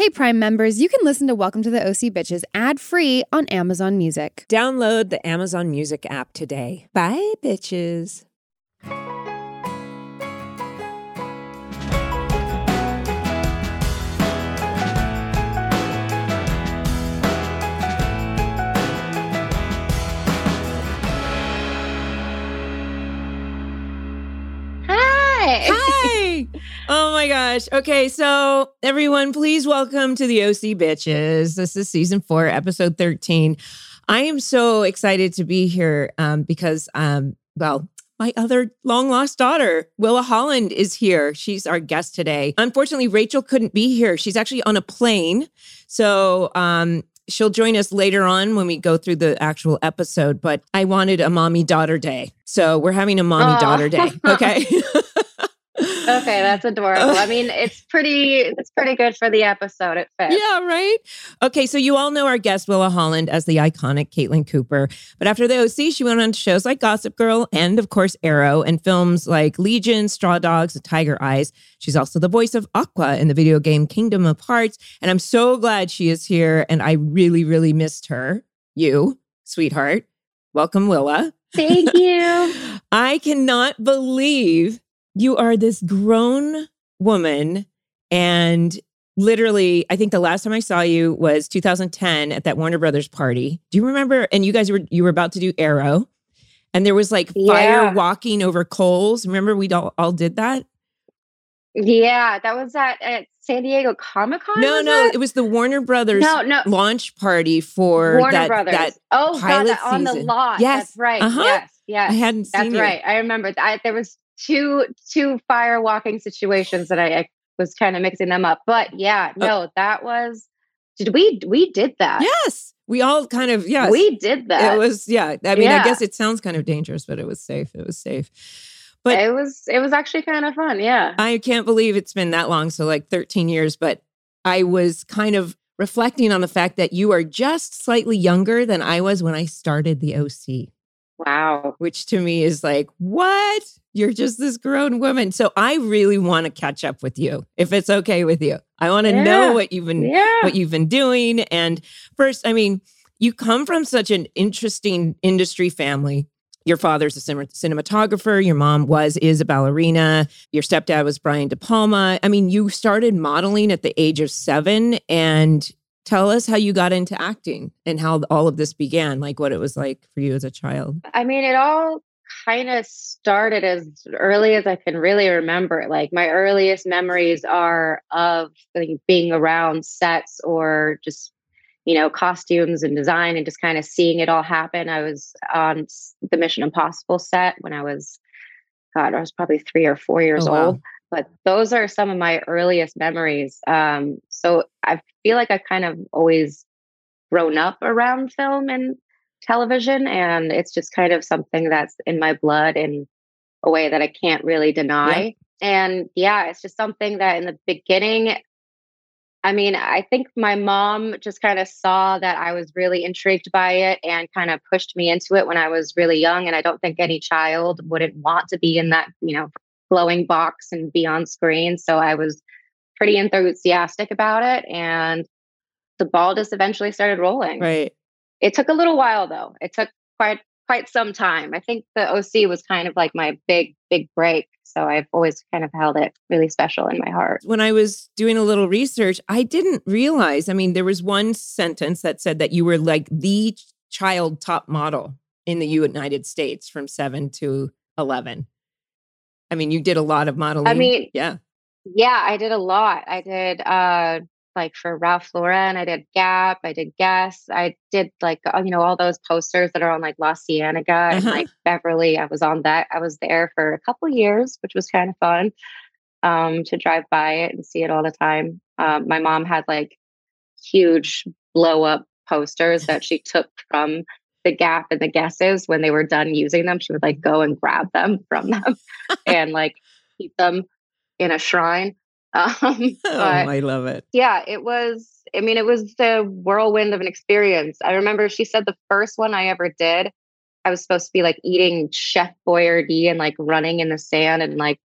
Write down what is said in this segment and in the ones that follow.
Hey, Prime members, you can listen to Welcome to the OC Bitches ad free on Amazon Music. Download the Amazon Music app today. Bye, bitches. Oh my gosh. Okay, so everyone, please welcome to the OC Bitches. This is season four, episode 13. I am so excited to be here um, because, um, well, my other long lost daughter, Willa Holland, is here. She's our guest today. Unfortunately, Rachel couldn't be here. She's actually on a plane. So um, she'll join us later on when we go through the actual episode. But I wanted a mommy daughter day. So we're having a mommy daughter day. Okay. Okay, that's adorable. I mean, it's pretty it's pretty good for the episode. It fits. Yeah, right. Okay, so you all know our guest Willa Holland as the iconic Caitlin Cooper, but after the OC, she went on to shows like Gossip Girl and, of course, Arrow, and films like Legion, Straw Dogs, and Tiger Eyes. She's also the voice of Aqua in the video game Kingdom of Hearts, and I'm so glad she is here. And I really, really missed her. You, sweetheart, welcome, Willa. Thank you. I cannot believe you are this grown woman and literally i think the last time i saw you was 2010 at that warner brothers party do you remember and you guys were you were about to do arrow and there was like fire Yeah. walking over coals remember we all, all did that yeah, that was at, at San Diego Comic Con. no no it? it was the warner brothers no, no. launch party for Warner that, Brothers. that oh, God, that on the lot. Yes. That's right. Uh-huh. Yes, yes. i hadn't That's right. I remember. I, there was two two fire walking situations that I, I was kind of mixing them up. But yeah, uh no, that was. Did we we did that? yes we all kind of yes we did that. it was yeah i mean i guess it sounds kind of dangerous but it was safe it was safe but- it was it was actually kind of fun. Yeah. I can't believe it's been that long. So, like 13 years. But I was kind of reflecting on the fact that you are just slightly younger than I was when I started the OC, Wow. which to me is like, what? You're just this grown woman. So, I really want to catch up with you if it's okay with you. I want to Yeah. know what you've been Yeah. what you've been doing. And first, I mean, you come from such an interesting industry family. Your father's a cinematographer. Your mom was, is a ballerina. Your stepdad was Brian De Palma. I mean, you started modeling at the age of seven. And tell us how you got into acting and how all of this began, like what it was like for you as a child. I mean, it all kind of started as early as I can really remember. Like my earliest memories are of like, being around sets or just, you know, costumes and design and just kind of seeing it all happen. I was on the Mission Impossible set when I was, God, I was probably three or four years Oh, wow. old. But those are some of my earliest memories. Um, so I feel like I've kind of always grown up around film and television and it's just kind of something that's in my blood in a way that I can't really deny. And yeah, it's just something that in the beginning I mean, I think my mom just kind of saw that I was really intrigued by it and kind of pushed me into it when I was really young and I don't think any child wouldn't want to be in that, you know, glowing box and be on screen. So I was pretty enthusiastic about it and the ball just eventually started rolling. Right. It took a little while though. It took quite quite some time. I think the OC was kind of like my big big break. So I've always kind of held it really special in my heart. When I was doing a little research, I didn't realize. I mean, there was one sentence that said that you were like the child top model in the United States from seven to 11. I mean, you did a lot of modeling. I mean, yeah. Yeah, I did a lot. I did uh like for Ralph Lauren, I did Gap, I did Guess, I did like uh, you know all those posters that are on like La Cienega and Uh-huh. like Beverly. I was on that. I was there for a couple years, which was kind of fun um to drive by it and see it all the time. Um, my mom had like huge blow up posters that she took from the Gap and the Guesses when they were done using them. She would like go and grab them from them and like keep them in a shrine. Um, Oh, I love it. yeah, it was. I mean, it was the whirlwind of an experience. I remember she said the first one I ever did, I was supposed to be like eating Chef Boyardee and like running in the sand and like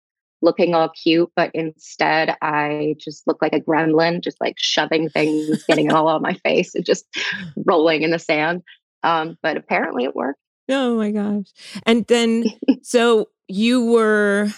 looking all cute, but instead I just looked like a gremlin, just like shoving things, getting it all on my face, and just rolling in the sand. Um, but apparently it worked. Oh my gosh. And then, so you were,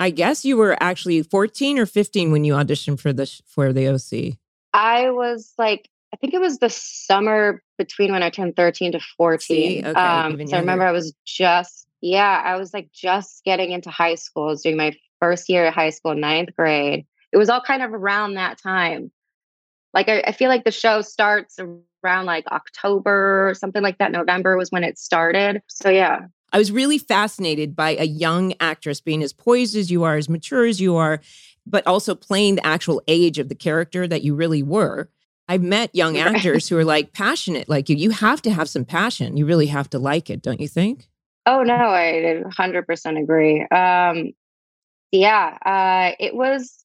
I guess you were actually 14 or 15 when you auditioned for the, for the OC. I was like, I think it was the summer between when I turned 13 to 14. See? Okay, um, so I remember. I was just, yeah, I was like just getting into high school. I was doing my first year of high school, ninth grade. It was all kind of around that time. Like, I, I feel like the show starts around like October or something like that. November was when it started. So, yeah. I was really fascinated by a young actress being as poised as you are, as mature as you are, but also playing the actual age of the character that you really were. I've met young actors who are like passionate like you. You have to have some passion. You really have to like it, don't you think? Oh no, I 100% agree. Um, yeah, uh, it was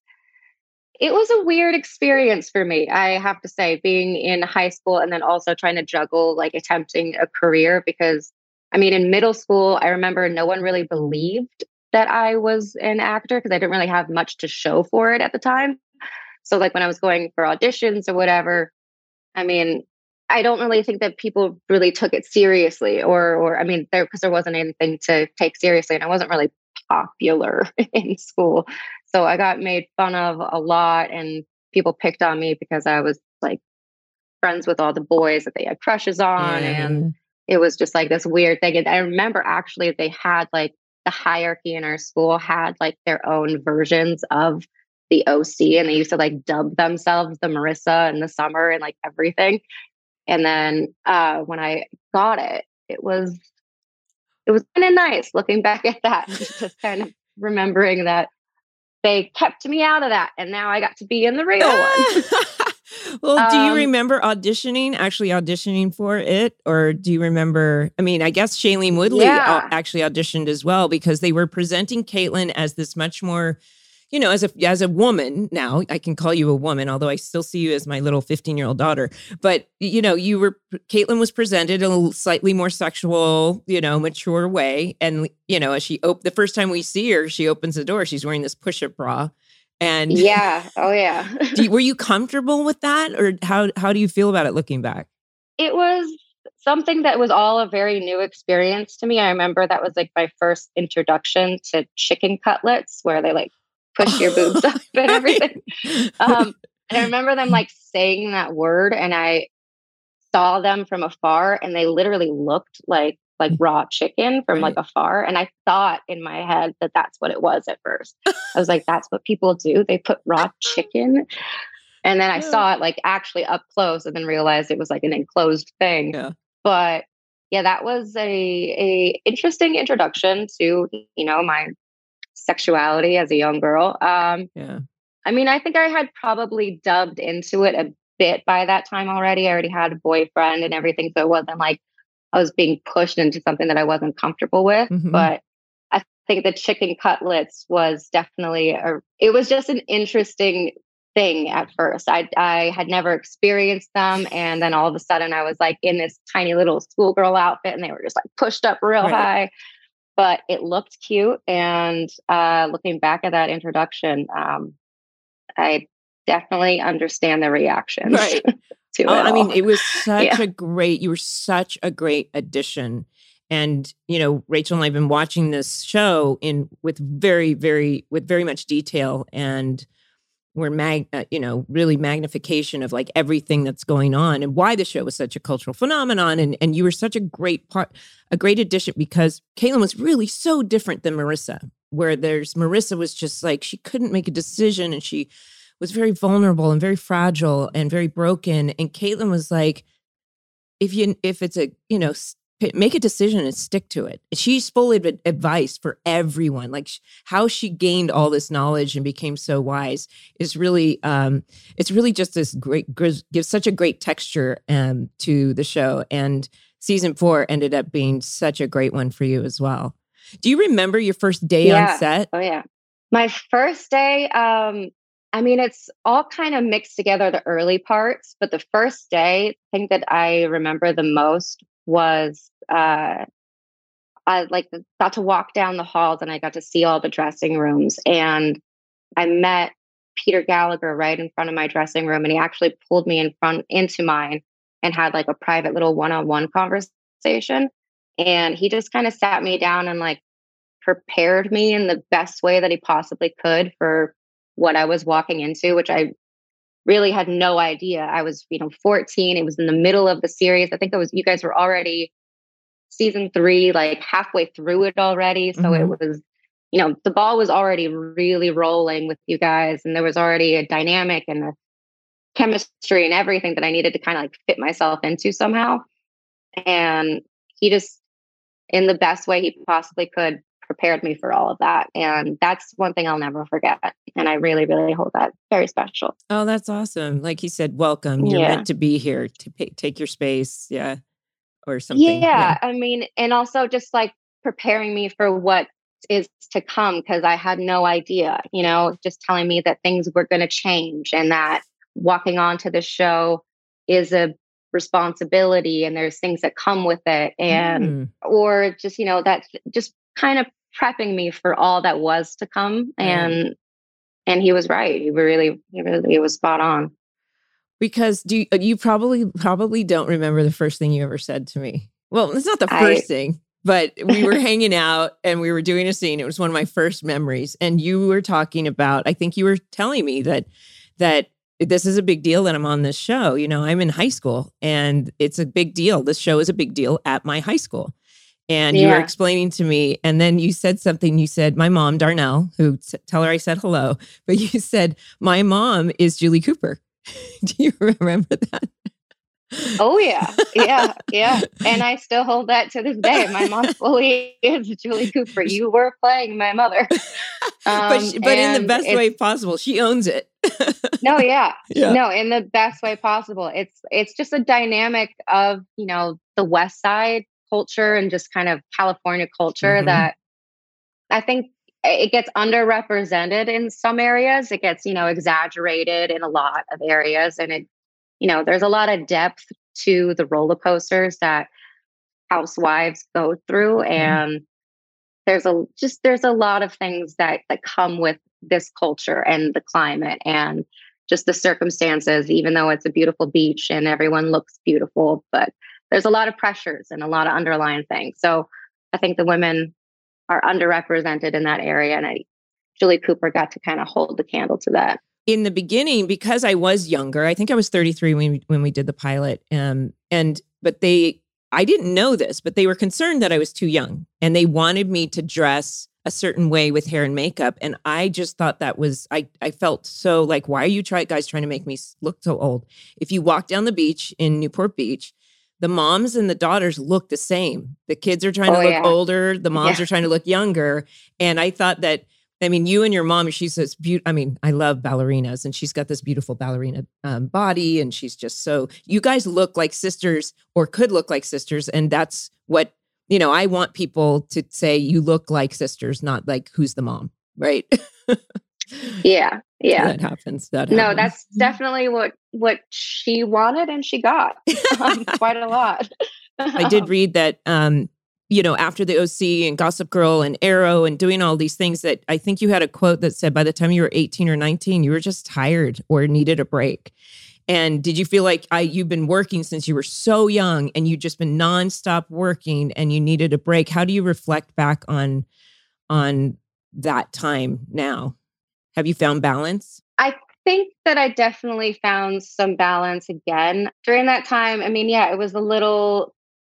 it was a weird experience for me. I have to say, being in high school and then also trying to juggle like attempting a career because I mean, in middle school, I remember no one really believed that I was an actor because I didn't really have much to show for it at the time. So like when I was going for auditions or whatever, I mean, I don't really think that people really took it seriously, or or I mean, there because there wasn't anything to take seriously, and I wasn't really popular in school, so I got made fun of a lot, and people picked on me because I was like friends with all the boys that they had crushes on, and it was just like this weird thing. And I remember actually they had like the hierarchy in our school had like their own versions of the OC and they used to like dub themselves the Marissa in the summer and like everything. And then uh when I got it, it was it was kind of nice looking back at that, just kind of remembering that they kept me out of that and now I got to be in the real one. well, do you Um, remember auditioning, actually auditioning for it? Or do you remember? I mean, I guess Shailene Woodley Yeah. actually auditioned as well because they were presenting Caitlin as this much more, you know, as a as a woman now. I can call you a woman, although I still see you as my little 15 year old daughter. But, you know, you were, Caitlin was presented in a slightly more sexual, you know, mature way. And, you know, as she, op- the first time we see her, she opens the door, she's wearing this push up bra. And yeah. Oh yeah. do you- were you comfortable with that, or how how do you feel about it looking back? it was something that was all a very new experience to me. I remember that was like my first introduction to chicken cutlets, where they like push your boobs up and everything. Um, and I remember them like saying that word, and I saw them from afar, and they literally looked like like raw chicken from like afar. And I thought in my head that that's what it was at first. I was like, that's what people do. They put raw chicken. And then I Yeah. saw it like actually up close and then realized it was like an enclosed thing. Yeah. But yeah, that was a a interesting introduction to, you know, my sexuality as a young girl. Um Yeah. I mean, I think I had probably dubbed into it a bit by that time already. I already had a boyfriend and everything, so it wasn't like I was being pushed into something that I wasn't comfortable with. Mhm. But I think the chicken cutlets was definitely a. It was just an interesting thing at first. I I had never experienced them, and then all of a sudden I was like in this tiny little schoolgirl outfit, and they were just like pushed up real Right. high. But it looked cute, and uh, looking back at that introduction, um, I definitely understand the reactions Right. to it. Oh, I mean, it was such Yeah. a great. You were such a great addition, and you know, Rachel and I've been watching this show in with very, very, with very much detail, and we're mag, uh, you know, really magnification of like everything that's going on and why the show was such a cultural phenomenon. And and you were such a great part, a great addition because Caitlin was really so different than Marissa. Where there's Marissa was just like she couldn't make a decision, and she was very vulnerable and very fragile and very broken. And Caitlin was like, if you if it's a you know make a decision and stick to it. She's full of advice for everyone. Like sh- how she gained all this knowledge and became so wise is really um it's really just this great gives, gives such a great texture um to the show. And season four ended up being such a great one for you as well. Do you remember your first day Yeah. on set? Oh yeah. My first day, um, I mean, it's all kind of mixed together the early parts, but the first day, thing that I remember the most was uh I like got to walk down the halls and I got to see all the dressing rooms. And I met Peter Gallagher right in front of my dressing room. And he actually pulled me in front into mine and had like a private little one-on-one conversation. And he just kind of sat me down and like prepared me in the best way that he possibly could for what I was walking into, which I really had no idea. I was, you know, 14. It was in the middle of the series. I think it was you guys were already season three, like halfway through it already. So mm-hmm. it was, you know, the ball was already really rolling with you guys, and there was already a dynamic and a chemistry and everything that I needed to kind of like fit myself into somehow. And he just, in the best way he possibly could, prepared me for all of that. And that's one thing I'll never forget. And I really, really hold that very special. Oh, that's awesome. Like he said, welcome. You're yeah. meant to be here to pay, take your space. Yeah. Or something. Yeah, yeah. I mean, and also just like preparing me for what is to come because I had no idea, you know, just telling me that things were going to change and that walking onto the show is a responsibility and there's things that come with it and mm. or just you know that just kind of prepping me for all that was to come and mm. and he was right he really he really was spot on because do you, uh, you probably probably don't remember the first thing you ever said to me well it's not the first I, thing but we were hanging out and we were doing a scene it was one of my first memories and you were talking about i think you were telling me that that this is a big deal that I'm on this show. You know, I'm in high school and it's a big deal. This show is a big deal at my high school and yeah. you were explaining to me and then you said something you said my mom darnell who tell her i said hello but you said my mom is julie cooper. Do you remember that? Oh yeah. Yeah. Yeah. And i still hold that to this day. My mom fully is julie cooper. You were playing my mother. Um, but, she, but in the best way possible she owns it. No yeah. yeah. No in the best way possible. It's it's just a dynamic of you know the west side culture and just kind of California culture mm-hmm. that I think it gets underrepresented in some areas. It gets, you know, exaggerated in a lot of areas. And it, you know, there's a lot of depth to the roller coasters that housewives go through. Mm-hmm. And there's a just there's a lot of things that that come with this culture and the climate and just the circumstances, even though it's a beautiful beach and everyone looks beautiful, but there's a lot of pressures and a lot of underlying things. So I think the women are underrepresented in that area. And I, Julie Cooper got to kind of hold the candle to that. In the beginning, because I was younger, I think I was 33 when we, when we did the pilot. Um, and, but they, I didn't know this, but they were concerned that I was too young and they wanted me to dress a certain way with hair and makeup. And I just thought that was, I, I felt so like, why are you try, guys trying to make me look so old? If you walk down the beach in Newport Beach, the moms and the daughters look the same. The kids are trying oh, to look yeah. older, the moms yeah. are trying to look younger. And I thought that, I mean, you and your mom, she's this beautiful. I mean, I love ballerinas and she's got this beautiful ballerina um, body. And she's just so, you guys look like sisters or could look like sisters. And that's what, you know, I want people to say you look like sisters, not like who's the mom, right? yeah yeah. that happens that no that's definitely what what she wanted and she got um, quite a lot. I did read that um you know after the oc and gossip girl and arrow and doing all these things that i think you had a quote that said by the time you were 18 or 19 you were just tired or needed a break. And did you feel like I you've been working since you were so young and you've just been nonstop working and you needed a break? How do you reflect back on on that time now? Have you found balance? I think that I definitely found some balance again during that time. I mean, yeah, it was a little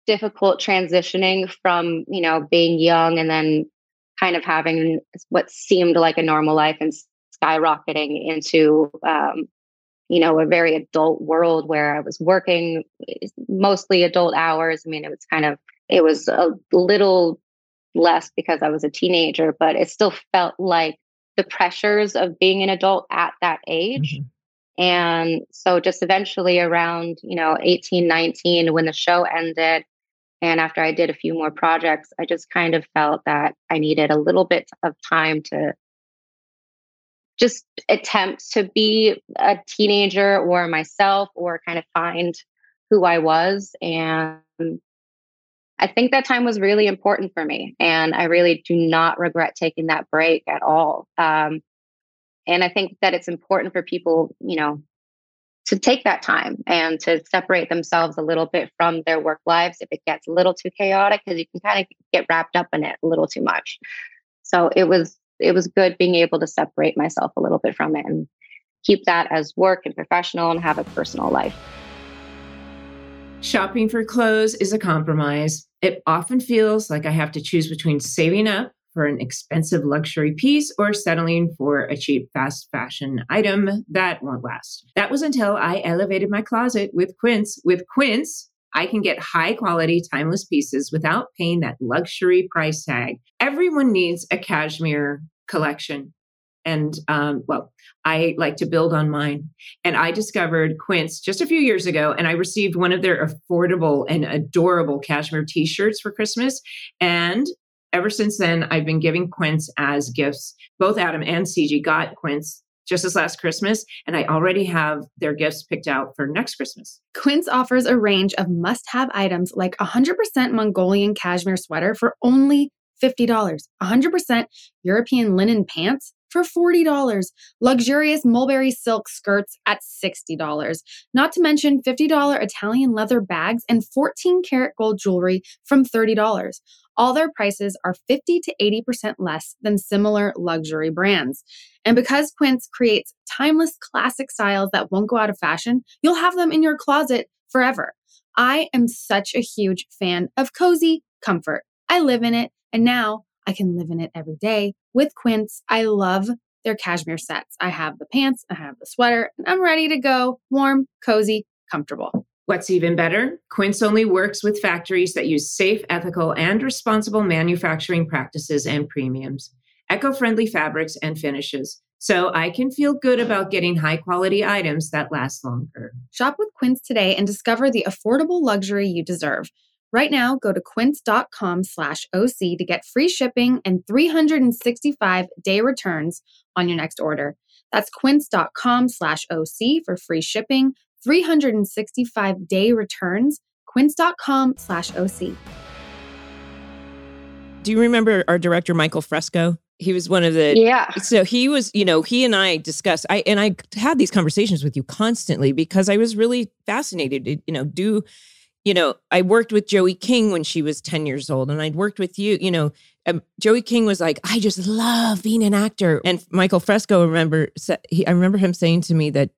difficult transitioning from, you know, being young and then kind of having what seemed like a normal life and skyrocketing into um, you know, a very adult world where I was working eh, mostly adult hours. I mean, it was kind of, it was a little less because I was a teenager, but it still felt like the pressures of being an adult at that age. Mm-hmm. And so just eventually around, you know, 18, 19, when the show ended, and after I did a few more projects, I just kind of felt that I needed a little bit of time to just attempt to be a teenager or myself or kind of find who I was. And I think that time was really important for me. And I really do not regret taking that break at all. Um, and I think that it's important for people, you know, to take that time and to separate themselves a little bit from their work lives if it gets a little too chaotic because you can kind of get wrapped up in it a little too much. So it was it was good being able to separate myself a little bit from it and keep that as work and professional and have a personal life. Shopping for clothes is a compromise. It often feels like I have to choose between saving up for an expensive luxury piece or settling for a cheap fast fashion item that won't last. That was until I elevated my closet with Quince. With Quince, I can get high quality, timeless pieces without paying that luxury price tag. Everyone needs a cashmere collection. And um, well, I like to build on mine. And I discovered Quince just a few years ago, and I received one of their affordable and adorable cashmere t shirts for Christmas. And ever since then, I've been giving Quince as gifts. Both Adam and CG got Quince just this last Christmas, and I already have their gifts picked out for next Christmas. Quince offers a range of must have items like 100% Mongolian cashmere sweater for only $50, 100% European linen pants for $40, luxurious mulberry silk skirts at $60, not to mention $50 Italian leather bags and 14 karat gold jewelry from $30. All their prices are 50 to 80% less than similar luxury brands. And because Quince creates timeless classic styles that won't go out of fashion, you'll have them in your closet forever. I am such a huge fan of cozy comfort. I live in it, and now I can live in it every day with Quince. I love their cashmere sets. I have the pants, I have the sweater, and I'm ready to go warm, cozy, comfortable. What's even better? Quince only works with factories that use safe, ethical, and responsible manufacturing practices and premiums, eco friendly fabrics and finishes. So I can feel good about getting high quality items that last longer. Shop with Quince today and discover the affordable luxury you deserve. Right now, go to quince.com slash OC to get free shipping and 365 day returns on your next order. That's quince.com slash OC for free shipping, 365 day returns, quince.com slash OC. Do you remember our director, Michael Fresco? He was one of the yeah. So he was, you know, he and I discussed. I and I had these conversations with you constantly because I was really fascinated. You know, do you know, I worked with Joey King when she was 10 years old, and I'd worked with you, you know. Um, Joey King was like, I just love being an actor. And Michael Fresco, remember, I remember him saying to me that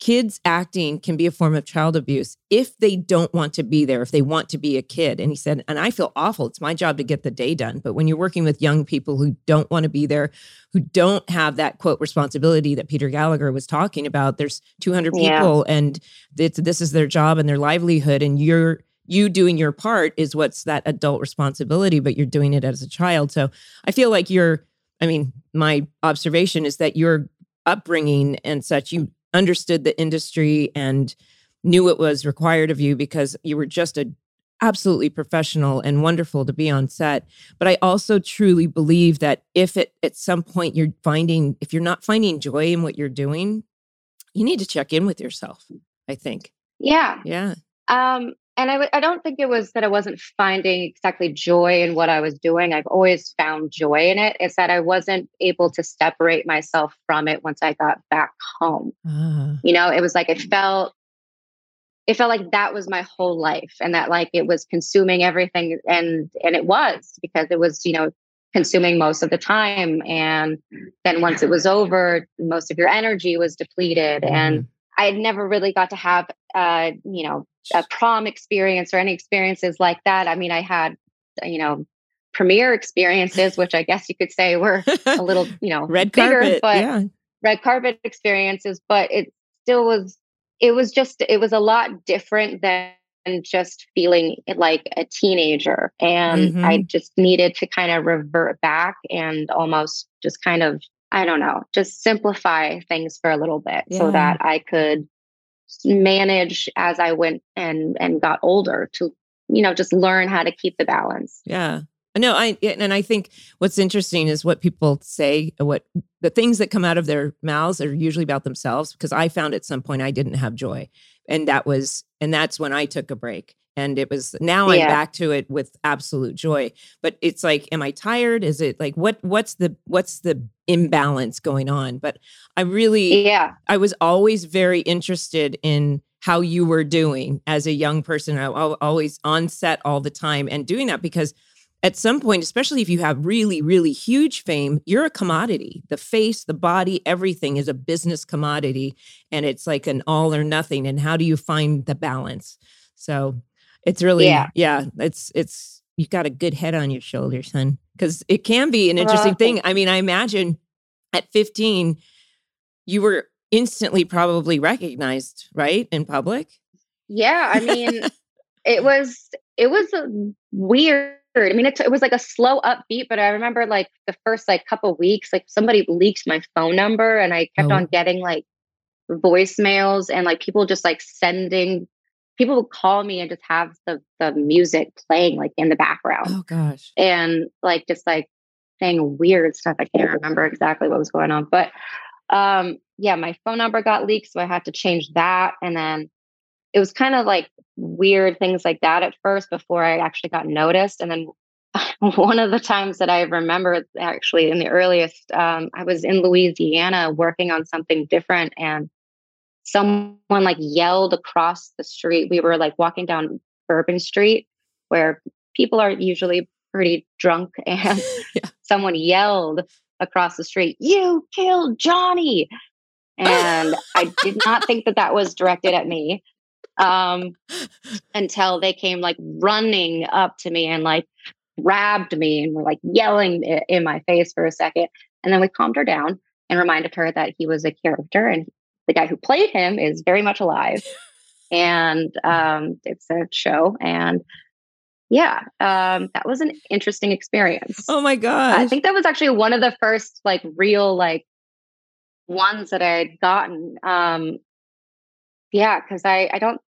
kids acting can be a form of child abuse if they don't want to be there, if they want to be a kid. And he said, and I feel awful. It's my job to get the day done. But when you're working with young people who don't want to be there, who don't have that quote responsibility that Peter Gallagher was talking about, there's 200 people yeah. and this is their job and their livelihood. And you're, you doing your part is what's that adult responsibility, but you're doing it as a child. So I feel like you're, I mean, my observation is that your upbringing and such, you understood the industry and knew what was required of you because you were just a absolutely professional and wonderful to be on set. But i also truly believe that if it at some point you're finding if you're not finding joy in what you're doing you need to check in with yourself i think. Yeah. Yeah. Um and I w- I don't think it was that I wasn't finding exactly joy in what I was doing. I've always found joy in it. It's that I wasn't able to separate myself from it once I got back home. Uh. You know, it was like it felt it felt like that was my whole life and that like it was consuming everything and and it was because it was, you know, consuming most of the time and then once it was over, most of your energy was depleted mm. and mm-hmm. I had never really got to have, uh, you know, a prom experience or any experiences like that. I mean, I had, you know, premiere experiences, which I guess you could say were a little, you know, red bigger, carpet, but yeah. red carpet experiences, but it still was, it was just, it was a lot different than just feeling like a teenager. And mm-hmm. I just needed to kind of revert back and almost just kind of I don't know, just simplify things for a little bit yeah. so that I could manage as I went and and got older to you know just learn how to keep the balance. Yeah. No, I and I think what's interesting is what people say, uh, what the things that come out of their mouths are usually about themselves because I found at some point I didn't have joy. And that was and that's when I took a break and it was now I'm back to it with absolute joy. But it's like, am I tired? Is it like what what's the what's the imbalance going on? But I really Yeah. I was always very interested in how you were doing as a young person. I was always on set all the time and doing that because at some point, especially if you have really, really huge fame, you're a commodity. The face, the body, everything is a business commodity. And it's like an all or nothing. And how do you find the balance? So it's really, yeah, Yeah. it's, it's, you got a good head on your shoulders, son. Because it can be an interesting Well, thing. I mean, I imagine at 15, you were instantly probably recognized, right? In public. Yeah. I mean, it was it was uh, weird. I mean, it, it was like a slow upbeat, but I remember like the first like couple weeks, like somebody leaked my phone number, and I kept Oh. on getting like voicemails and like people just like sending. People would call me and just have the the music playing like in the background, Oh gosh. and like just like saying weird stuff. I can't remember exactly what was going on, but um, yeah, my phone number got leaked, so I had to change that, and then it was kind of like weird things like that at first before I actually got noticed. And then one of the times that I remember actually in the earliest, um, I was in Louisiana working on something different and someone like yelled across the street. We were like walking down Bourbon Street where people are usually pretty drunk and Yeah. someone yelled across the street, You killed Johnny. And I did not think that that was directed at me um, until they came like running up to me and like grabbed me and were like yelling in my face for a second. And then we calmed her down and reminded her that he was a character and the guy who played him is very much alive. and um, it's a show. And yeah, um, that was an interesting experience. Oh my God. I think that was actually one of the first like real like ones that I had gotten. Um, yeah, because I I don't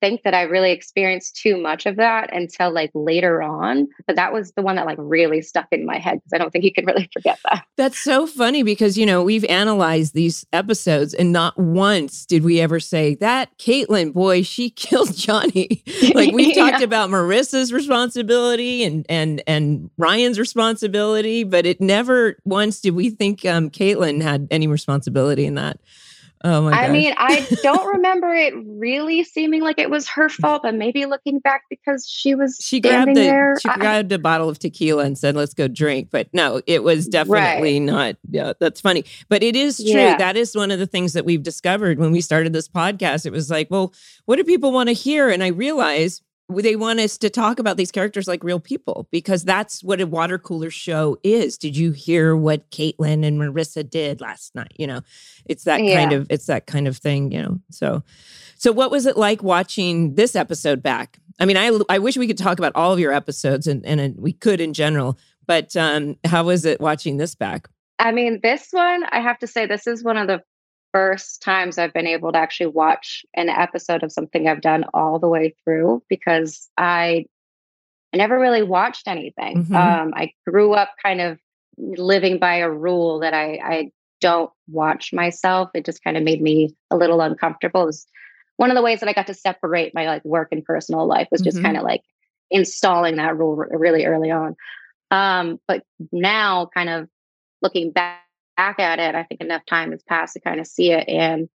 think that I really experienced too much of that until like later on. But that was the one that like really stuck in my head because I don't think you can really forget that. That's so funny because, you know, we've analyzed these episodes and not once did we ever say that Caitlin, boy, she killed Johnny. like we've Yeah. talked about Marissa's responsibility and and and Ryan's responsibility, but it never once did we think um Caitlin had any responsibility in that. Oh my I gosh. mean, I don't remember it really seeming like it was her fault, but maybe looking back because she was she grabbed the there. she I- grabbed a bottle of tequila and said let's go drink but no it was definitely not yeah that's funny but it is true Yeah. that is one of the things that we've discovered when we started this podcast it was like well what do people want to hear and i realized they want us to talk about these characters like real people because that's what a water cooler show is. Did you hear what Caitlin and Marissa did last night? You know, it's that kind of it's that kind of thing. You know, so so what was it like watching this episode back? I mean, I I wish we could talk about all of your episodes and and we could in general, but um, how was it watching this back? I mean, this one, I have to say, this is one of the first times I've been able to actually watch an episode of something I've done all the way through because I, I never really watched anything. Mhm. Um, I grew up kind of living by a rule that I, I don't watch myself. It just kind of made me a little uncomfortable. It was one of the ways that I got to separate my like work and personal life was just Mhm. kind of like installing that rule re- really early on. Um, but now kind of looking back, back at it, I think enough time has passed to kind of see it. And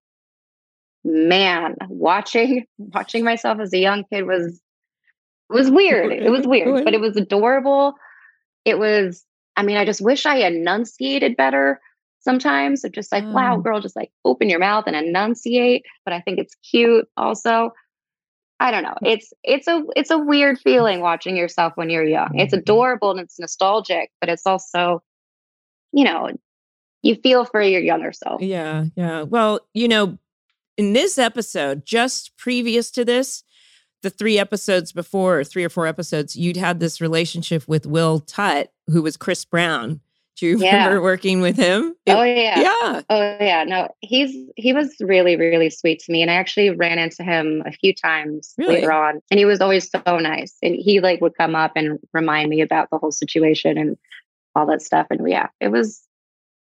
man, watching watching myself as a young kid was was weird. It was weird, but it was adorable. It was, I mean, I just wish I enunciated better sometimes. Of just like, wow, Oh. girl, just like open your mouth and enunciate. But I think it's cute also. I don't know. It's it's a it's a weird feeling watching yourself when you're young. It's Mhm. adorable and it's nostalgic, but it's also, you know, you feel for your younger self. Yeah, yeah. Well, you know, in this episode, just previous to this, the three episodes before, or three or four episodes, you'd had this relationship with Will Tutt, who was Chris Brown. Do you Yeah. remember working with him? It- oh yeah. yeah. Oh yeah. No, he's he was really, really sweet to me. And I actually ran into him a few times Really? later on. And he was always so nice. And he like would come up and remind me about the whole situation and all that stuff. And yeah, it was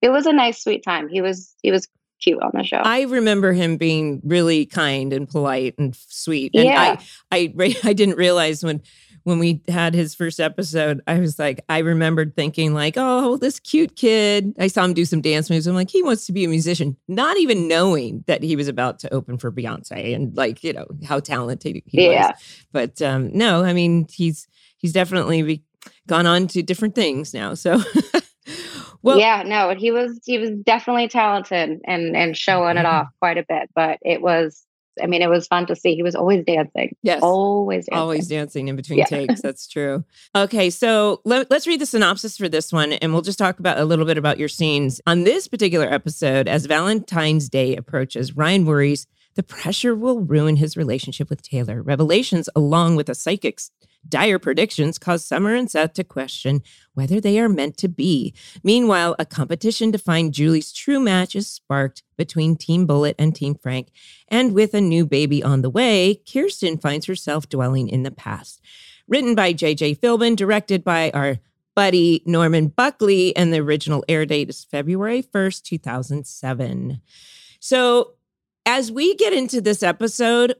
it was a nice, sweet time. He was he was cute on the show. I remember him being really kind and polite and sweet. And Yeah. I, I, I didn't realize when, when we had his first episode, I was like, I remembered thinking like, oh, this cute kid. I saw him do some dance moves. I'm like, he wants to be a musician, not even knowing that he was about to open for Beyonce and like, you know, how talented he Yeah. was. But um, no, I mean, he's he's definitely gone on to different things now. So, well, yeah, no, he was he was definitely talented and and showing it Mhm. off quite a bit. But it was, I mean, it was fun to see. He was always dancing, yes, always dancing. always dancing in between Yeah. takes. That's true. Okay, so let, us read the synopsis for this one, and we'll just talk about a little bit about your scenes on this particular episode. As Valentine's Day approaches, Ryan worries the pressure will ruin his relationship with Taylor. Revelations, along with a psychic's dire predictions, cause Summer and Seth to question whether they are meant to be. Meanwhile, a competition to find Julie's true match is sparked between Team Bullit and Team Frank. And with a new baby on the way, Kirsten finds herself dwelling in the past. Written by J.J. Philbin, directed by our buddy Norman Buckley, and the original air date is February 1st, 2007. So, as we get into this episode,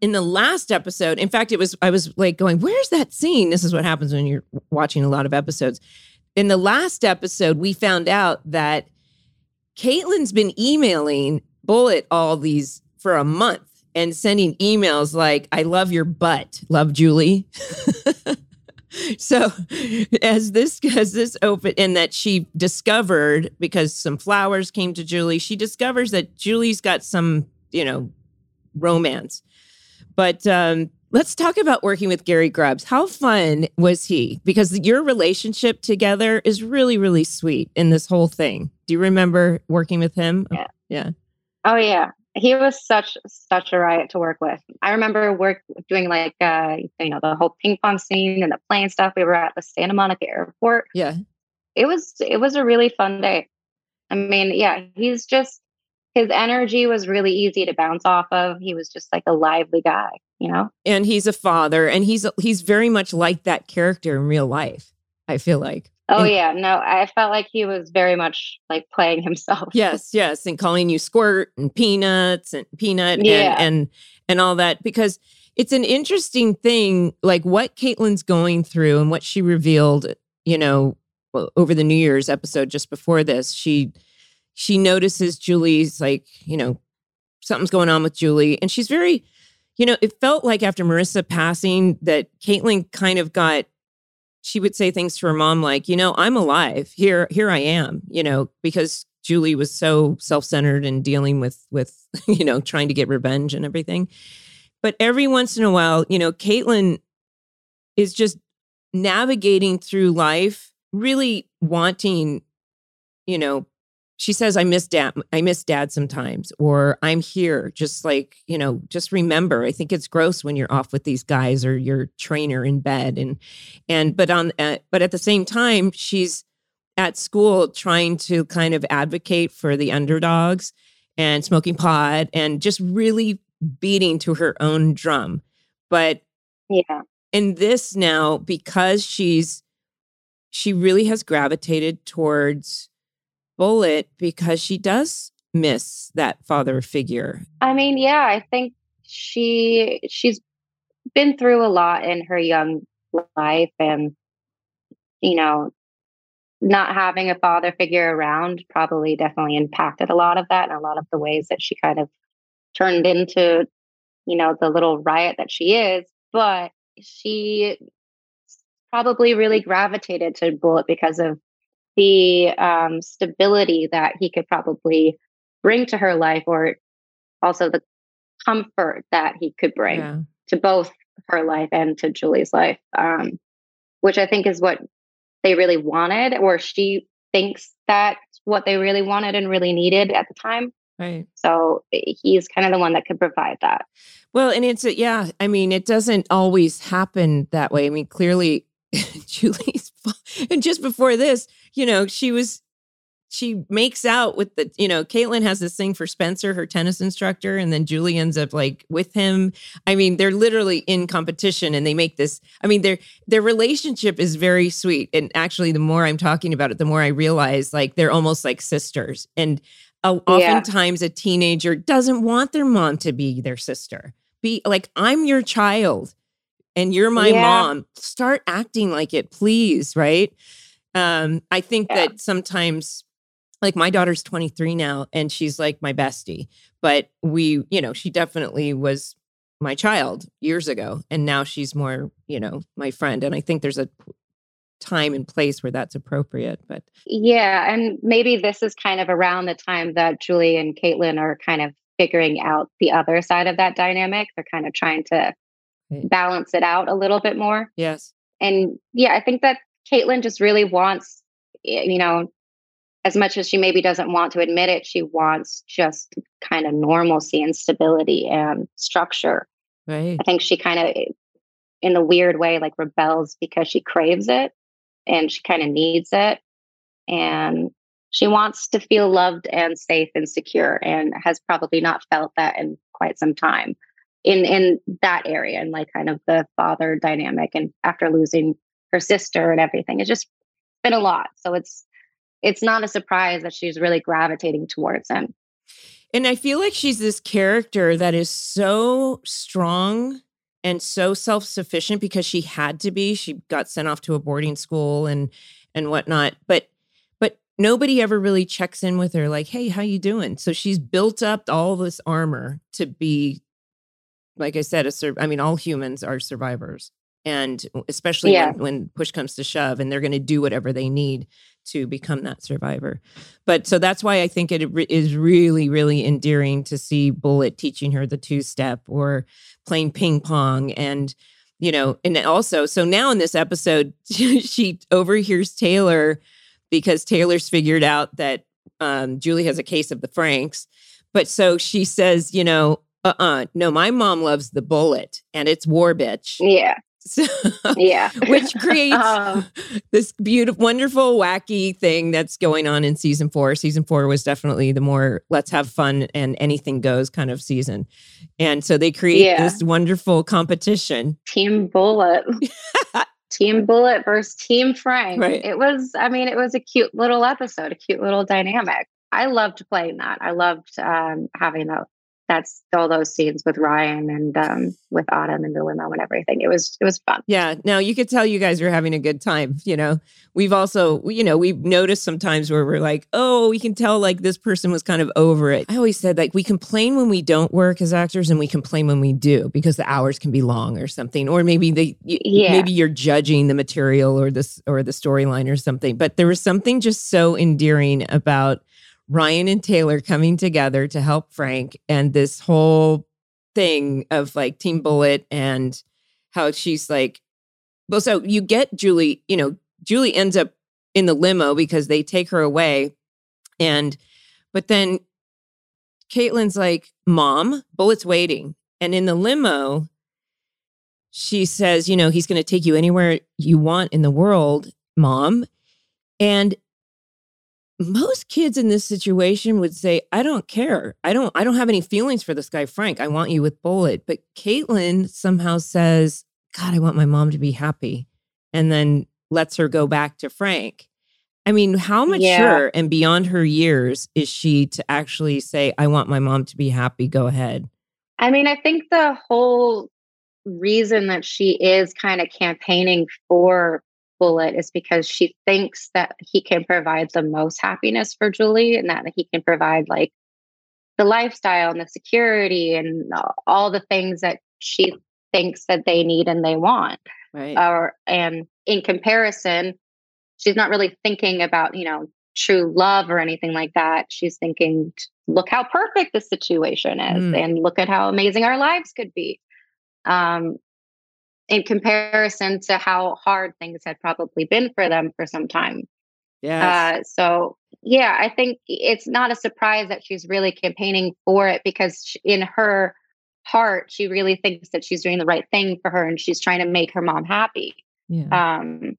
in the last episode, in fact, it was, I was like going, where's that scene? This is what happens when you're watching a lot of episodes. In the last episode, we found out that Caitlin's been emailing Bullit all these for a month and sending emails like, I love your butt, love Julie. so as this as this open and that she discovered because some flowers came to Julie, she discovers that Julie's got some, you know, romance. But um let's talk about working with Gary Grubbs. How fun was he? Because your relationship together is really, really sweet in this whole thing. Do you remember working with him? Yeah. Yeah. Oh yeah, he was such such a riot to work with. I remember work doing like uh you know the whole ping pong scene and the plane stuff. We were at the Santa Monica airport. Yeah. It was it was a really fun day. I mean, yeah, he's just his energy was really easy to bounce off of. He was just like a lively guy, you know. And he's a father and he's he's very much like that character in real life. I feel like. Oh And- yeah, no, I felt like he was very much like playing himself. Yes, yes, and calling you squirt and peanuts and peanut Yeah. and and and all that because it's an interesting thing, like what Caitlin's going through and what she revealed. You know, over the New Year's episode just before this, she she notices Julie's like you know something's going on with Julie, and she's very, you know, it felt like after Marissa passing that Caitlin kind of got she would say things to her mom like, you know, I'm alive. Here, here I am, you know, because Julie was so self-centered and dealing with with, you know, trying to get revenge and everything. But every once in a while, you know, Caitlin is just navigating through life, really wanting, you know, she says, I miss dad, I miss dad sometimes, or I'm here, just like, you know, just remember. I think it's gross when you're off with these guys or your trainer in bed. And and but on uh, but at the same time, she's at school trying to kind of advocate for the underdogs and smoking pot and just really beating to her own drum. But Yeah. in this now, because she's she really has gravitated towards Bullit because she does miss that father figure. I mean, yeah, I think she she's been through a lot in her young life and you know, not having a father figure around probably definitely impacted a lot of that and a lot of the ways that she kind of turned into, you know, the little riot that she is. But she probably really gravitated to Bullit because of the um, stability that he could probably bring to her life, or also the comfort that he could bring Yeah. to both her life and to Julie's life, um, which I think is what they really wanted, or she thinks that's what they really wanted and really needed at the time. Right. So eh, he's kind of the one that could provide that. Well, and it's a, yeah, I mean, it doesn't always happen that way. I mean, clearly Julie's and just before this, you know, she was she makes out with the, you know, Caitlin has this thing for Spencer, her tennis instructor, and then Julie ends up like with him. I mean, they're literally in competition and they make this. I mean, their their relationship is very sweet. And actually, the more I'm talking about it, the more I realize like they're almost like sisters. And uh, oftentimes a teenager doesn't want their mom to be their sister. Be like, I'm your child and you're my Yeah. mom. Start acting like it, please. Right. Um, I think Yeah. that sometimes, like, my daughter's 23 now and she's like my bestie, but we, you know, she definitely was my child years ago. And now she's more, you know, my friend. And I think there's a time and place where that's appropriate. But Yeah, and maybe this is kind of around the time that Julie and Caitlin are kind of figuring out the other side of that dynamic. They're kind of trying to balance it out a little bit more. yes. And yeah, I think that Caitlin just really wants, you know, as much as she maybe doesn't want to admit it, she wants just kind of normalcy and stability and structure. Right. I think she kind of, eh, in a weird way, like rebels because she craves it and she kind of needs it. And she wants to feel loved and safe and secure and has probably not felt that in quite some time in in that area and like kind of the father dynamic and after losing her sister and everything it's just been a lot so it's it's not a surprise that she's really gravitating towards him And I feel like she's this character that is so strong and so self-sufficient because she had to be. She got sent off to a boarding school and and whatnot. But but nobody ever really checks in with her, like, hey, how you doing? So she's built up all this armor to be, like I said, a sur- I mean, all humans are survivors. And especially Yeah. when, when push comes to shove, and they're going to do whatever they need to become that survivor. But so that's why I think it is really, really endearing to see Bullit teaching her the two step or playing ping pong. And, you know, and also, so now in this episode, she overhears Taylor because Taylor's figured out that um, Julie has a case of the Franks. But so she says, you know, uh uh no, my mom loves the Bullit and it's war bitch. yeah So, yeah which creates Um, this beautiful, wonderful, wacky thing that's going on in season four. Season four was definitely the more let's have fun and anything goes kind of season. And so they create Yeah. this wonderful competition. team Bullit team Bullit versus team frank Right. it was i mean it was a cute little episode a cute little dynamic i loved playing that i loved um, having that that's all those scenes with ryan and um, with autumn and the limo and everything it was it was fun Yeah. Now you could tell you guys are having a good time. You know, we've also, you know, we've noticed sometimes where we're like, oh, we can tell like this person was kind of over it. I always said like we complain when we don't work as actors and we complain when we do because the hours can be long or something. Or maybe they, Yeah. maybe you're judging the material or this or the storyline or something. But there was something just so endearing about Ryan and Taylor coming together to help Frank and this whole thing of like Team Bullit and how she's like, well, so you get Julie, you know, Julie ends up in the limo because they take her away. And, but then Caitlin's like, Mom, Bullit's waiting. And in the limo, she says, you know, he's going to take you anywhere you want in the world, Mom. And most kids in this situation would say, I don't care. I don't, I don't have any feelings for this guy, Frank. I want you with Bullit. But Caitlin somehow says, God, I want my mom to be happy. And then lets her go back to Frank. I mean, how mature Yeah. and beyond her years is she to actually say, I want my mom to be happy? Go ahead. I mean, I think the whole reason that she is kind of campaigning for Bullit is because she thinks that he can provide the most happiness for Julie and that he can provide like the lifestyle and the security and all the things that she thinks that they need and they want. Right. Or and in comparison, she's not really thinking about, you know, true love or anything like that. She's thinking, look how perfect the situation is Mm. and look at how amazing our lives could be. Um, in comparison to how hard things had probably been for them for some time. Yeah. Uh, so yeah, I think it's not a surprise that she's really campaigning for it because sh- in her heart, she really thinks that she's doing the right thing for her and she's trying to make her mom happy. yeah. Um,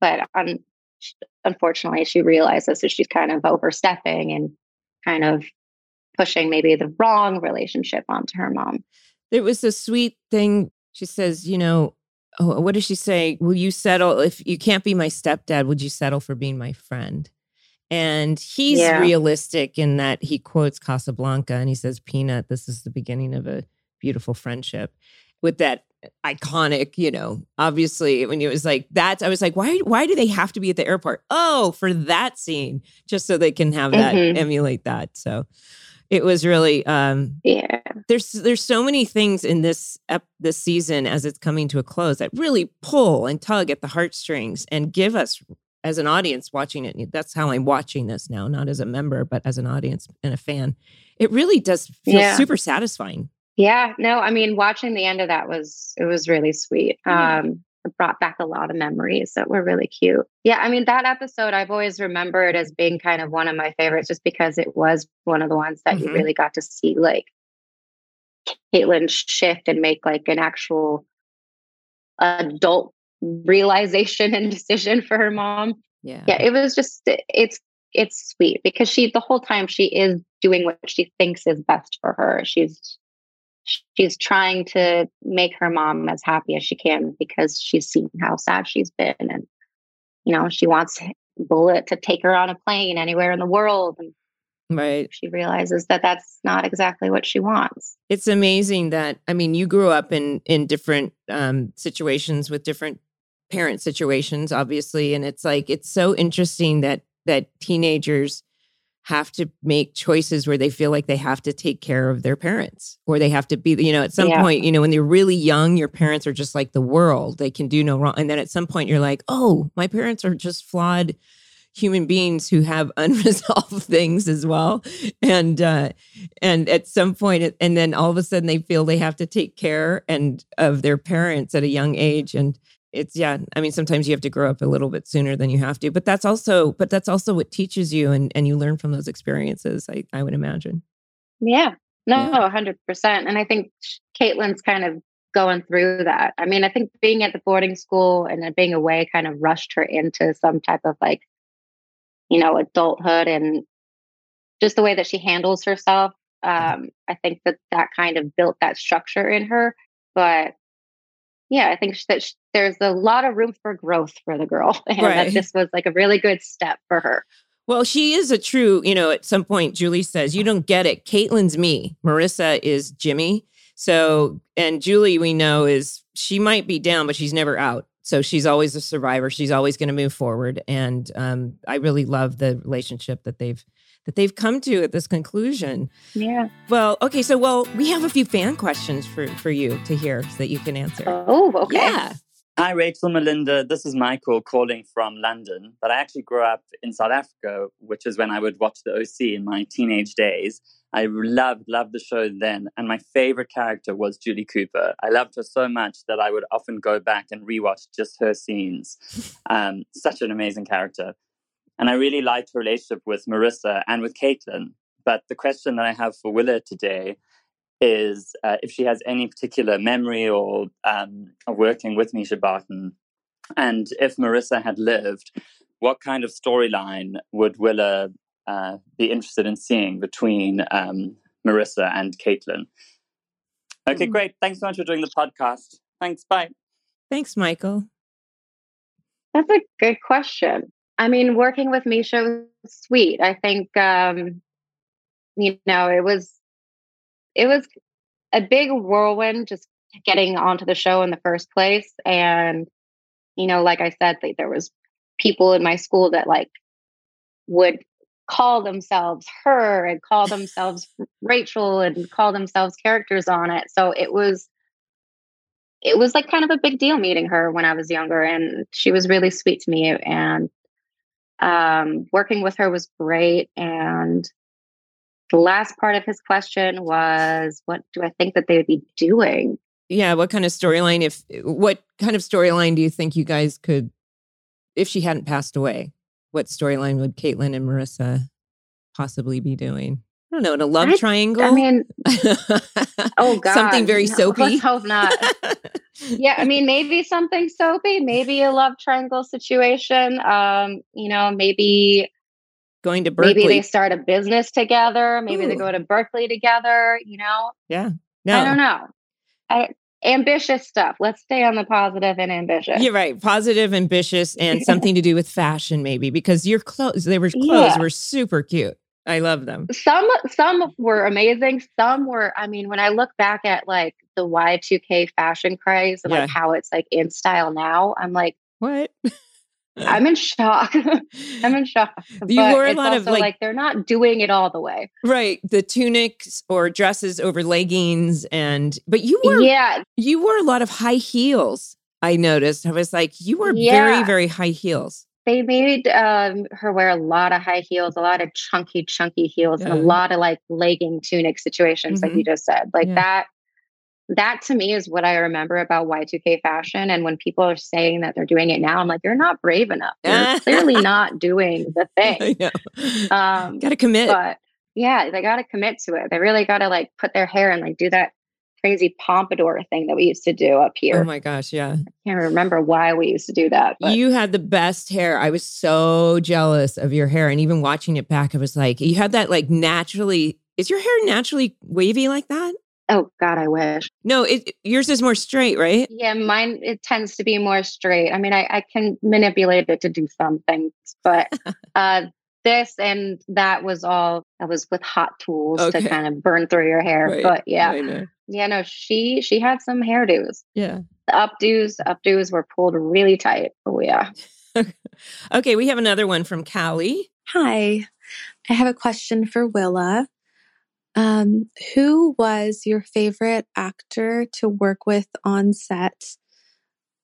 but un- unfortunately, she realizes that she's kind of overstepping and kind of pushing maybe the wrong relationship onto her mom. It was a sweet thing. She says, you know, oh, what does she say? Will you settle if you can't be my stepdad? Would you settle for being my friend? And he's Yeah. realistic in that he quotes Casablanca and he says, Peanut, this is the beginning of a beautiful friendship with that iconic, you know, obviously when it was like that, I was like, why, why do they have to be at the airport? Oh, for that scene, just so they can have that, Mhm. emulate that. So it was really, um, Yeah. there's there's so many things in this ep- this season as it's coming to a close that really pull and tug at the heartstrings and give us as an audience watching it that's how i'm watching this now not as a member but as an audience and a fan it really does feel Yeah. super satisfying Yeah, no, I mean, watching the end of that was it was really sweet. Um, brought back a lot of memories that were really cute. Yeah, I mean, that episode I've always remembered as being kind of one of my favorites, just because it was one of the ones that Mhm. you really got to see like Caitlin shift and make like an actual adult realization and decision for her mom yeah yeah it was just it's it's sweet because she the whole time she is doing what she thinks is best for her she's she's trying to make her mom as happy as she can because she's seen how sad she's been and you know she wants Bullit to take her on a plane anywhere in the world and right. she realizes that that's not exactly what she wants. It's amazing that i mean you grew up in in different um situations with different parent situations obviously and it's like it's so interesting that that teenagers have to make choices where they feel like they have to take care of their parents or they have to be you know at some Yeah. point you know when they're really young your parents are just like the world. They can do no wrong. And then at some point you're like oh my parents are just flawed human beings who have unresolved things as well. And uh and at some and then all of a sudden they feel they have to take care and of their parents at a young age. And it's yeah i mean sometimes you have to grow up a little bit sooner than you have to but that's also but that's also what teaches you and and you learn from those experiences i i would imagine Yeah. No, Yeah. hundred percent. And I think Caitlin's kind of going through that. I mean, I think being at the boarding school and then being away kind of rushed her into some type of like, you know, adulthood and just the way that she handles herself. Um, I think that that kind of built that structure in her. But yeah, I think that sh- there's a lot of room for growth for the girl, and Right. that this was like a really good step for her. Well, she is a true, you know, at some point, Julie says, You don't get it. Caitlin's me. Marissa is Jimmy. So, and Julie, we know, is she might be down, but she's never out. So she's always a survivor. She's always going to move forward. And um, I really love the relationship that they've that they've come to at this conclusion. Yeah. Well, okay, so well, we have a few fan questions for for you to hear so that you can answer. Oh, okay. Yeah. Hi, Rachel, Melinda. This is Michael calling from London, but I actually grew up in South Africa, which is when I would watch the OC in my teenage days. I loved, loved the show then, and my favorite character was Julie Cooper. I loved her so much that I would often go back and rewatch just her scenes. Um, such an amazing character. And I really liked her relationship with Marissa and with Caitlin. But the question that I have for Willa today is uh, if she has any particular memory or um, of working with Mischa Barton, and if Marissa had lived, what kind of storyline would Willa uh, be interested in seeing between um, Marissa and Caitlin? Okay, Hmm. great. Thanks so much for doing the podcast. Thanks. Bye. Thanks, Michael. That's a good question. I mean, working with Mischa was sweet. I think, um, you know, it was it was a big whirlwind just getting onto the show in the first place. And you know, like I said, like, there was people in my school that like would call themselves her and call themselves Rachel and call themselves characters on it. So it was it was like kind of a big deal meeting her when I was younger, and she was really sweet to me. And um, working with her was great. And the last part of his question was, "What do I think that they would be doing?" yeah what kind of storyline if what kind of storyline do you think you guys could if she hadn't passed away what storyline would caitlin and marissa possibly be doing i don't know in a love I- triangle I mean, oh god, something very no, soapy Let's hope not. yeah, I mean, maybe something soapy, maybe a love triangle situation. Um, you know, maybe going to berkeley maybe they start a business together. Maybe they go to Berkeley together. You know, yeah no I don't know. I ambitious stuff. Let's stay on the positive and ambitious. You're right. Positive, ambitious, and something to do with fashion, maybe, because your clothes, they were clothes Yeah. were super cute. I love them. Some some were amazing. Some were, I mean, when I look back at like the Y2K fashion craze and Yeah. like how it's like in style now, I'm like, What? I'm in shock. I'm in shock. You But wore a it's lot of, like- like they're not doing it all the way. right. The tunics or dresses over leggings. And, but you were Yeah, you wore a lot of high heels. I noticed. I was like, you were very, very high heels. They made um, her wear a lot of high heels, a lot of chunky, chunky heels, and a lot of like legging tunic situations, like you just said. Like Yeah. that. That to me is what I remember about Y2K fashion. And when people are saying that they're doing it now, I'm like, you're not brave enough. You're clearly not doing the thing. Um, Got to commit. but yeah, they got to commit to it. They really got to like put their hair and like do that crazy pompadour thing that we used to do up here. oh my gosh. Yeah. I can't remember why we used to do that. But You had the best hair. I was so jealous of your hair. And even watching it back, I was like, you had that like naturally, is your hair naturally wavy like that? oh God, I wish. No, it yours is more straight, right? Yeah, mine it tends to be more straight. I mean, I, I can manipulate it to do some things, but uh this and that was all that was with hot tools Okay. to kind of burn through your hair. Right. But yeah. I know. Yeah, no, she she had some hairdos. Yeah. The updos, updos were pulled really tight. Oh yeah. Okay, we have another one from Callie. Hi, I have a question for Willa. Um, who was your favorite actor to work with on set,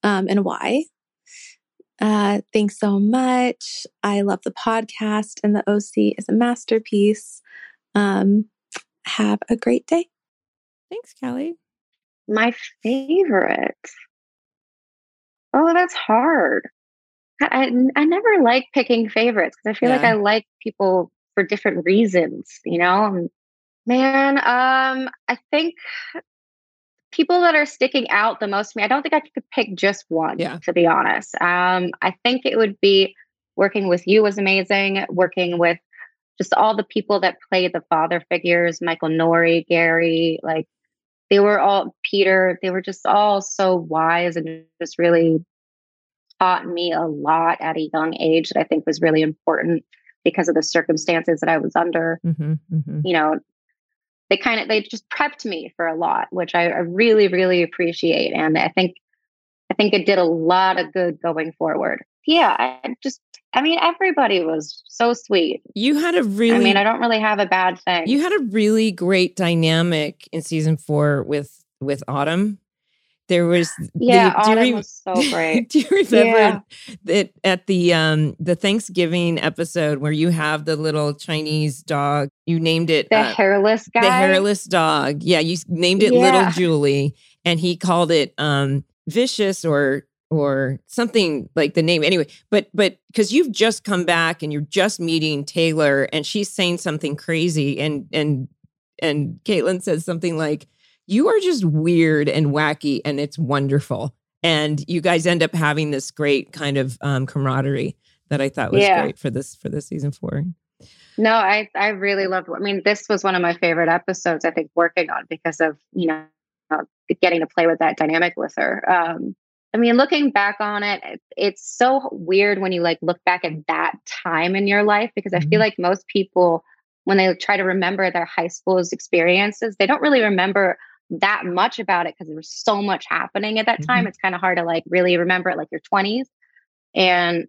um, and why? Uh, thanks so much. I love the podcast, and the OC is a masterpiece. Um, have a great day. Thanks, Kelly. My favorite. Oh, that's hard. I, I, I never like picking favorites because I feel like I like people for different reasons, you know? Man, um, I think people that are sticking out the most to me, I don't think I could pick just one, Yeah. to be honest. Um, I think it would be working with you was amazing, working with just all the people that played the father figures, Michael Nouri, Gary, like they were all Peter, they were just all so wise and just really taught me a lot at a young age that I think was really important because of the circumstances that I was under. Mm-hmm, mm-hmm. You know, they kind of they just prepped me for a lot, which I, I really, really appreciate. And I think I think it did a lot of good going forward. Yeah, I just I mean everybody was so sweet. You had a really I mean, I don't really have a bad thing. You had a really great dynamic in season four with with Autumn. There was yeah, the- Autumn re- was so great. Do you remember Yeah. that at the um the Thanksgiving episode where you have the little Chinese dog? You named it The uh, hairless guy. the hairless dog. Yeah, you named it Little Julie, and he called it um vicious or or something like the name anyway. But but because you've just come back and you're just meeting Taylor, and she's saying something crazy, and and and Caitlin says something like, "You are just weird and wacky, and it's wonderful." And you guys end up having this great kind of um, camaraderie that I thought was Yeah. great for this for this season four. No, I I really loved. I mean, this was one of my favorite episodes. I think working on because of you know getting to play with that dynamic with her. Um, I mean, looking back on it, it- it's so weird when you like look back at that time in your life because I feel Mhm. like most people when they try to remember their high school's experiences, they don't really remember that much about it because there was so much happening at that time. It's kind of hard to like really remember it like your 20s. And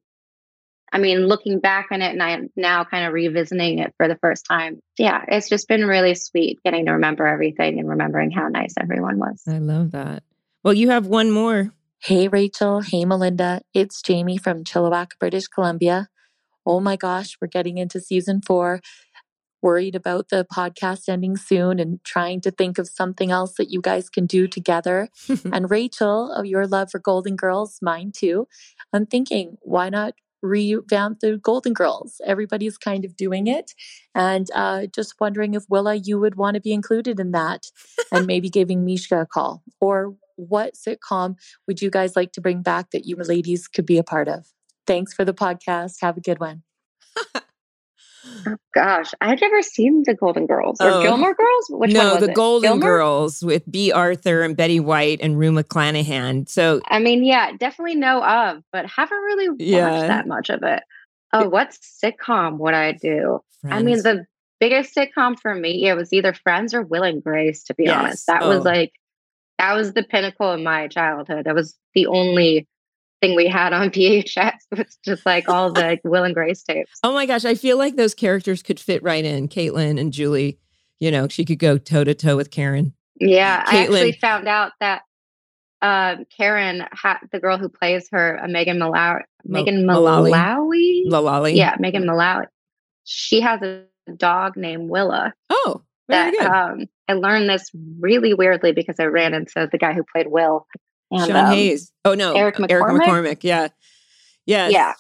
I mean, looking back on it and I'm now kind of revisiting it for the first time. Yeah, it's just been really sweet getting to remember everything and remembering how nice everyone was. I love that. Well, you have one more. Hey, Rachel. Hey, Melinda. It's Jamie from Chilliwack, British Columbia. Oh my gosh, we're getting into season four. Worried about the podcast ending soon and trying to think of something else that you guys can do together. and Rachel, of your love for Golden Girls, mine too. I'm thinking, why not revamp the Golden Girls? Everybody's kind of doing it. And uh, just wondering if Willa, you would want to be included in that and maybe giving Mishka a call. Or what sitcom would you guys like to bring back that you ladies could be a part of? Thanks for the podcast. Have a good one. Oh, gosh, I've never seen the Golden Girls or Oh. Gilmore Girls. Which no, one was the it? Golden Gilmore? Girls with Bea Arthur and Betty White and Rue McClanahan. So I mean, yeah, definitely know of, but haven't really watched Yeah. that much of it. Oh, what sitcom would I do? I mean, the biggest sitcom for me, it was either Friends or Will and Grace, to be Yes. honest. That Oh. was like, that was the pinnacle of my childhood. That was the only thing we had on VHS. was just like all the Will and Grace tapes. Oh my gosh, I feel like those characters could fit right in. Caitlin and Julie, you know, she could go toe to toe with Karen. Yeah, I actually found out that um, Karen, ha- the girl who plays her, uh, Megan Malawi, Mal- Megan Mullally. Malawi, Lalali. yeah, Megan Malawi. She has a dog named Willa. Oh, very That um, I learned this really weirdly because I ran into the guy who played Will. And, Sean um, Hayes. Oh no, Eric Eric McCormack? McCormick. Yeah. Yeah,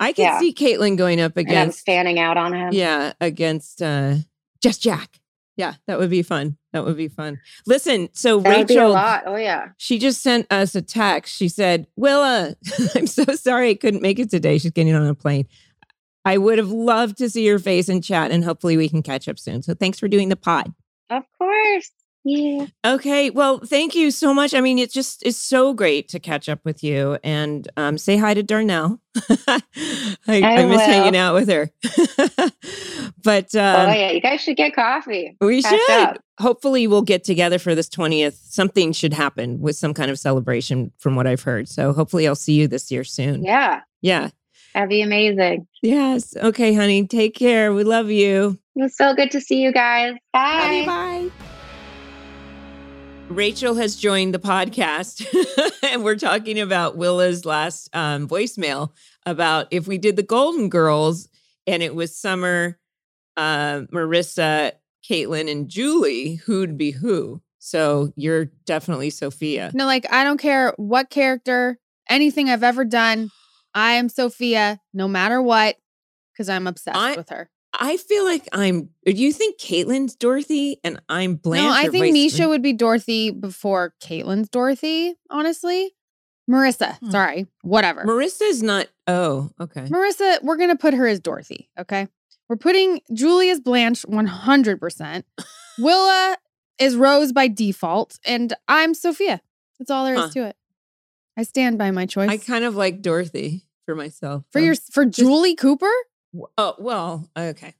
I can yeah. see Caitlin going up against. fanning out on him. Yeah, against uh Just Jack. Yeah, that would be fun. That would be fun. Listen, so that would be a Rachel, lot. Oh yeah. she just sent us a text. She said, Willa, I'm so sorry I couldn't make it today. She's getting on a plane. I would have loved to see your face in chat, and hopefully we can catch up soon. So thanks for doing the pod. Of course. Yeah. Okay. Well, thank you so much. I mean, it just is so great to catch up with you and um, say hi to Darnell. I, I, I miss hanging out with her. but oh um, yeah. You guys should get coffee. we catch should. up. Hopefully, we'll get together for this 20th. Something should happen with some kind of celebration, from what I've heard. So hopefully, I'll see you this year soon. Yeah. Yeah. That'd be amazing. Yes. Okay, honey. Take care. We love you. It was so good to see you guys. Bye. Bye. Rachel has joined the podcast, and we're talking about Willa's last um, voicemail about if we did the Golden Girls and it was Summer, uh, Marissa, Caitlin, and Julie, who'd be who? So you're definitely Sophia. No, like I don't care what character, anything I've ever done. I am Sophia, no matter what, because I'm obsessed I- with her. I feel like I'm. Do you think Caitlyn's Dorothy and I'm Blanche? no, I think Mischa would be Dorothy before Caitlyn's Dorothy. Honestly, Marissa. Hmm. Sorry, whatever. Marissa's not. Oh, okay. Marissa, we're gonna put her as Dorothy. Okay, we're putting Julie as Blanche, one hundred percent. Willa is Rose by default, and I'm Sophia. That's all there is Huh. to it. I stand by my choice. I kind of like Dorothy for myself. for though. your for Julie Cooper. Oh well, okay,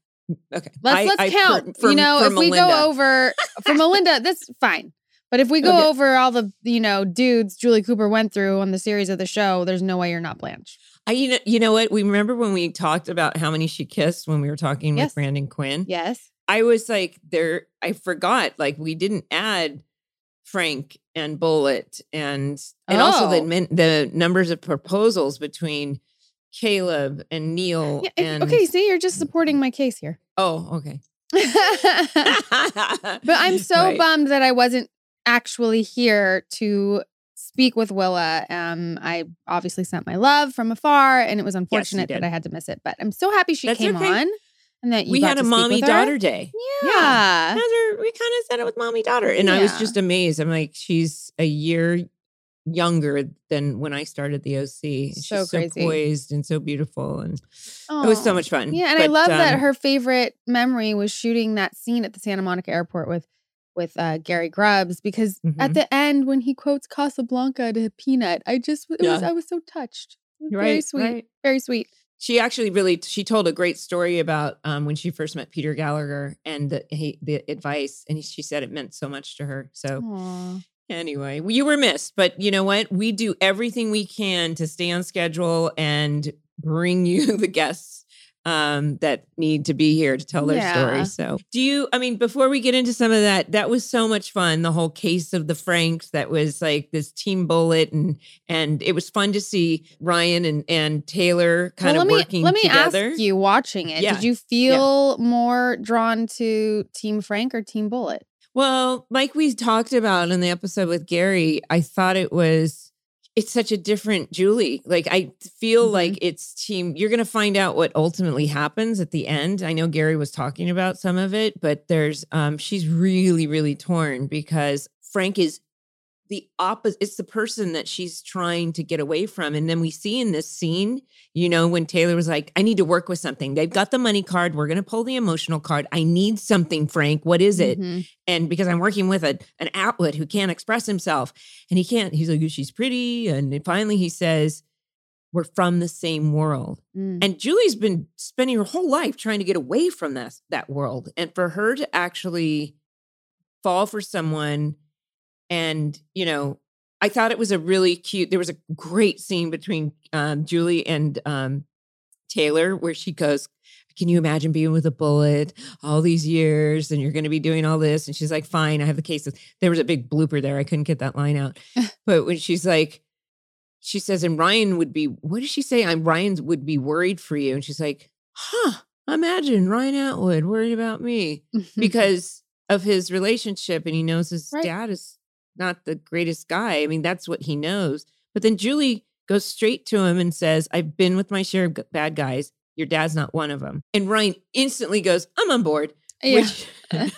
okay. Let's I- let's I- count. for- for- you know, if we go over for Melinda, that's fine. But if we go Okay. over all the you know dudes Julie Cooper went through on the series of the show, there's no way you're not Blanche. I, you know, you know what? We remember when we talked about how many she kissed when we were talking Yes. with Brandon Quinn. Yes. I was like, there. I forgot. Like we didn't add Frank and Bullit, and and also the Oh. the numbers of proposals between Caleb and Neil. Yeah, and okay. See, you're just supporting my case here. Oh, okay. but I'm so Right. bummed that I wasn't actually here to speak with Willa. Um, I obviously sent my love from afar, and it was unfortunate that. I had to miss it. But I'm so happy she That's came okay. on and that We had a mommy daughter day. Yeah. That's her- we kind of said it with mommy daughter. And I was just amazed. I'm like, she's a year younger than when I started the OC. So she's crazy. so poised and so beautiful. And it was so much fun. Yeah, and I But, love that um, her favorite memory was shooting that scene at the Santa Monica airport with with uh, Gary Grubbs because Mhm. at the end when he quotes Casablanca to Peanut, I just it was I was so touched. Was You're very sweet, right. very sweet. She actually really she told a great story about um, when she first met Peter Gallagher and the he, the advice, and she said it meant so much to her. So Aw. Anyway, you were missed, but you know what? We do everything we can to stay on schedule and bring you the guests um, that need to be here to tell their Yeah. story. So, do you? I mean, before we get into some of that, that was so much fun. The whole case of the Franks that was like this team Bullit, and and it was fun to see Ryan and and Taylor kind well, of let me working let me together. ask you, watching it, Yeah, did you feel more drawn to Team Frank or Team Bullit? Well, like we talked about in the episode with Gary, I thought it was it's such a different Julie. Like I feel Mhm. like it's team you're going to find out what ultimately happens at the end. I know Gary was talking about some of it, but there's um she's really really torn because Frank is the opposite it's the person that she's trying to get away from and then we see in this scene you know when taylor was like i need to work with something they've got the money card we're going to pull the emotional card i need something frank what is it Mhm. and because i'm working with a, an outlet who can't express himself and he can't he's like she's pretty and finally he says we're from the same world Mm. and julie's been spending her whole life trying to get away from that that world and for her to actually fall for someone and you know i thought it was a really cute there was a great scene between um, julie and um, taylor where she goes can you imagine being with a Bullit all these years and you're going to be doing all this? And she's like fine i have the cases. There was a big blooper there i couldn't get that line out. But when she's like she says and ryan would be what did she say? I'm ryan would be worried for you. And she's like huh imagine ryan atwood worried about me because of his relationship and he knows his Right. dad is not the greatest guy. I mean, that's what he knows. But then Julie goes straight to him and says, I've been with my share of bad guys. Your dad's not one of them. And Ryan instantly goes, I'm on board. yeah. Which, well,